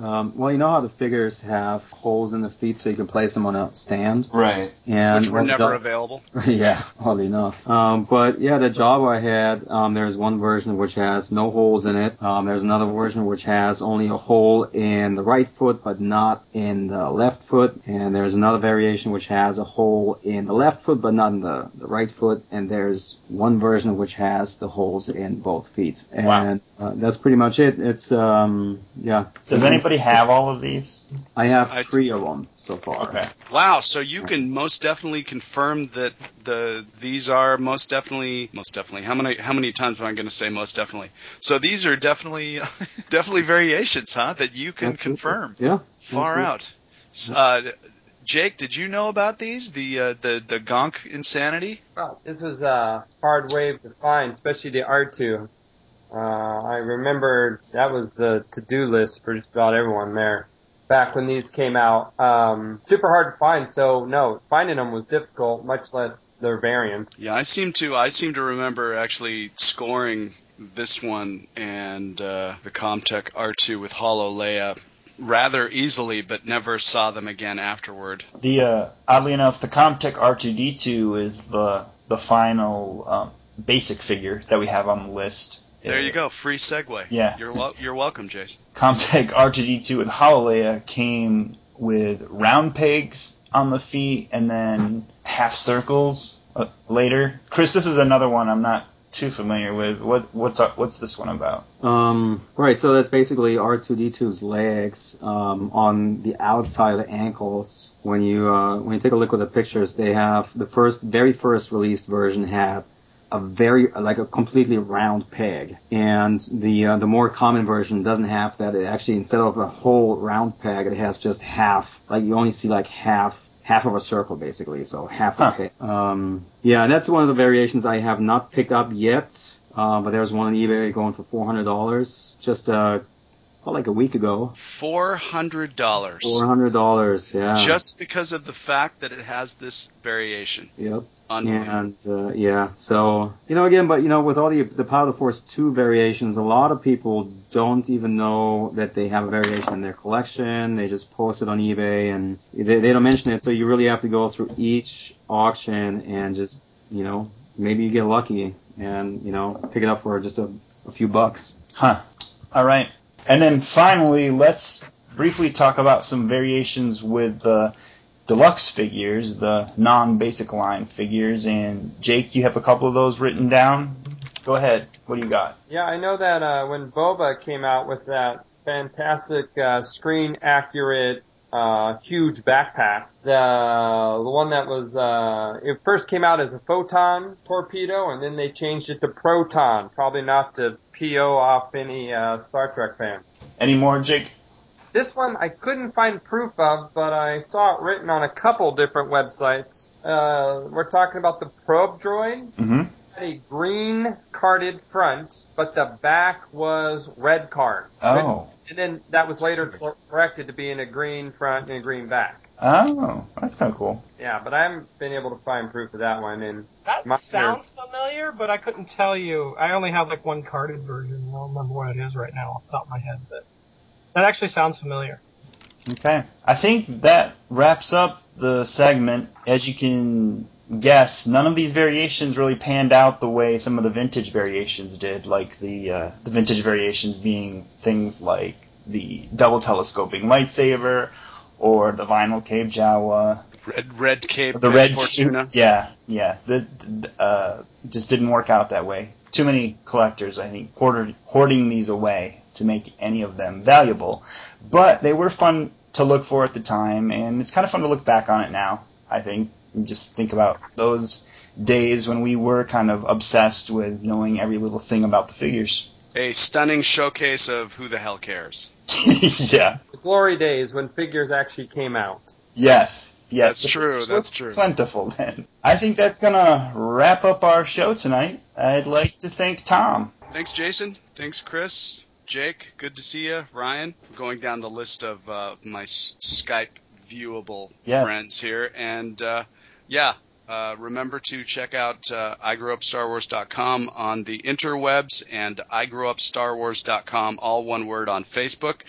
Um, well, you know how the figures have holes in the feet, so you can place them on a stand. Right. And which were what never the- available. yeah, oddly enough. Um, but yeah, the Jawa I had, um, there's one version which has no holes in it. Um, there's another version which has only a hole in the right foot, but not in the left foot. And there's another variation which has a hole in the left foot, but not in the, the right foot. And there's one version which has the holes in both feet. And Wow. uh, that's pretty much it. It's um, yeah. Does anybody have all of these? I have I- three of them so far. Okay. Wow, so you can most definitely confirm that the these are most definitely most definitely. How many how many times am I going to say most definitely? So these are definitely definitely variations, huh? That you can Absolutely. confirm. Yeah. Far absolutely. out. S- Uh, Jake, did you know about these? The uh, the the Gonk insanity? Wow, this was a hard wave to find, especially the R2. Uh, I remember that was the to-do list for just about everyone there back when these came out. Um, super hard to find, so no, finding them was difficult, much less their variants. Yeah, I seem to I seem to remember actually scoring this one and uh, the Comtech R2 with Hollow Leia rather easily, but never saw them again afterward. The uh, oddly enough, the Comtech R2D2 is the the final um, basic figure that we have on the list. There you go, free segue. Yeah. you're wel- you're welcome, Jason. Comtech R2D2 with Hololea came with round pegs on the feet and then half circles uh, later. Chris, this is another one I'm not too familiar with. What what's uh, what's this one about? Um, right, so that's basically R2D2's legs um, on the outside of the ankles. When you uh, when you take a look at the pictures, they have the first, very first released version had a very like a completely round peg, and the uh, the more common version doesn't have that. It actually instead of a whole round peg, it has just half. Like you only see like half half of a circle basically, so half a peg. Um, yeah, and that's one of the variations I have not picked up yet. Uh, but there's one on eBay going for four hundred dollars just uh, well, like a week ago. Four hundred dollars. Four hundred dollars, yeah. Just because of the fact that it has this variation. yep. Unbelievable. And uh, yeah, so you know again, but you know with all the the Power of the Force two variations, a lot of people don't even know that they have a variation in their collection. They just post it on eBay and they, they don't mention it. So you really have to go through each auction and just you know maybe you get lucky and you know pick it up for just a, a few bucks. Huh. All right. And then finally, let's briefly talk about some variations with the deluxe figures, the non-basic line figures. And Jake, you have a couple of those written down. Go ahead. What do you got? Yeah, I know that uh, when Boba came out with that fantastic uh, screen accurate uh, huge backpack, the the one that was uh, it first came out as a photon torpedo, and then they changed it to proton, probably not to PO off any uh, Star Trek fan. Any more, Jake? This one I couldn't find proof of, but I saw it written on a couple different websites. Uh, we're talking about the probe droid Mm-hmm. had a green carded front, but the back was red card. Oh. And then that was later corrected to being a green front and a green back. Oh, that's kind of cool. Yeah, but I haven't been able to find proof of that one. And That My- sounds familiar, but I couldn't tell you. I only have like one carded version. I don't remember what it is right now off the top of my head, but that actually sounds familiar. Okay. I think that wraps up the segment. As you can guess, none of these variations really panned out the way some of the vintage variations did, like the uh, the vintage variations being things like the double telescoping lightsaber or the vinyl cape Jawa. Red Red Cape. The red Fortuna. Yeah, yeah. The, the uh, just didn't work out that way. Too many collectors, I think, hoarded, hoarding these away to make any of them valuable. But they were fun to look for at the time, and it's kind of fun to look back on it now. I think and just think about those days when we were kind of obsessed with knowing every little thing about the figures. A stunning showcase of who the hell cares. yeah. the glory days when figures actually came out. Yes. Yes. That's true, that's true. Plentiful then. I think that's gonna wrap up our show tonight. I'd like to thank Tom. Thanks, Jason. Thanks, Chris. Jake, good to see you. Ryan, going down the list of uh, my s- Skype viewable Yes. friends here. And uh, yeah, uh, remember to check out uh, igrowupstarwars.com on the interwebs and igrowupstarwars.com, all one word, on Facebook.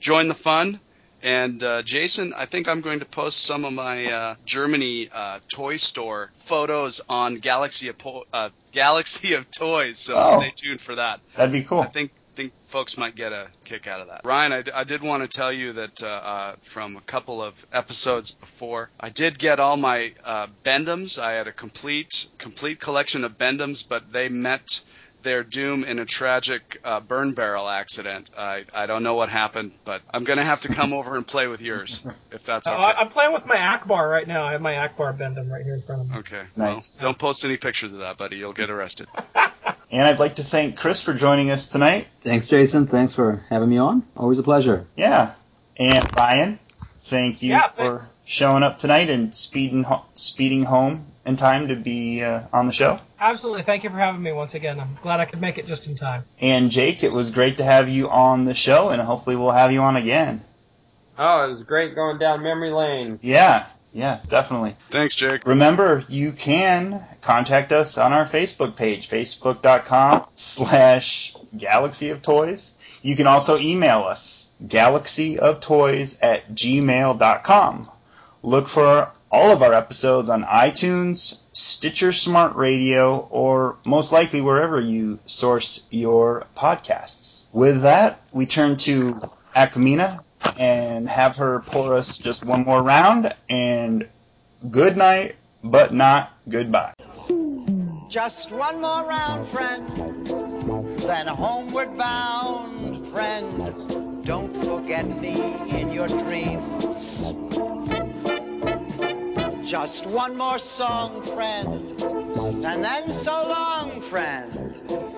Join the fun. And uh, Jason, I think I'm going to post some of my uh, Germany uh, toy store photos on Galaxy of po- uh, Galaxy of Toys. So Oh. stay tuned for that. That'd be cool. I think think folks might get a kick out of that. Ryan, I, d- I did want to tell you that uh, uh, from a couple of episodes before, I did get all my uh, Bend-Ems. I had a complete complete collection of Bend-Ems, but they met their doom in a tragic uh, burn barrel accident. I I don't know what happened, but I'm gonna have to come over and play with yours if that's Uh, okay. I, I'm playing with my Ackbar right now. I have my Ackbar Bend-Em right here in front of me. Okay. Nice. Well, don't post any pictures of that, buddy. You'll get arrested. And I'd like to thank Chris for joining us tonight. Thanks, Jason. Thanks for having me on. Always a pleasure. Yeah. And Ryan, thank you Yeah, for showing up tonight and speeding ho- speeding home in time to be uh, on the show. Absolutely. Thank you for having me once again. I'm glad I could make it just in time. And Jake, it was great to have you on the show, and hopefully we'll have you on again. Oh, it was great going down memory lane. Yeah, yeah, definitely. Thanks, Jake. Remember, you can contact us on our Facebook page, facebook.com slash galaxy of toys. You can also email us, galaxyoftoys at gmail.com. Look for all of our episodes on iTunes, Stitcher Smart Radio, or most likely wherever you source your podcasts. With that, we turn to Akamina and have her pour us just one more round and good night, but not goodbye. Just one more round, friend. Then homeward bound, friend. Don't forget me in your dreams. Just one more song, friend. And then so long, friend.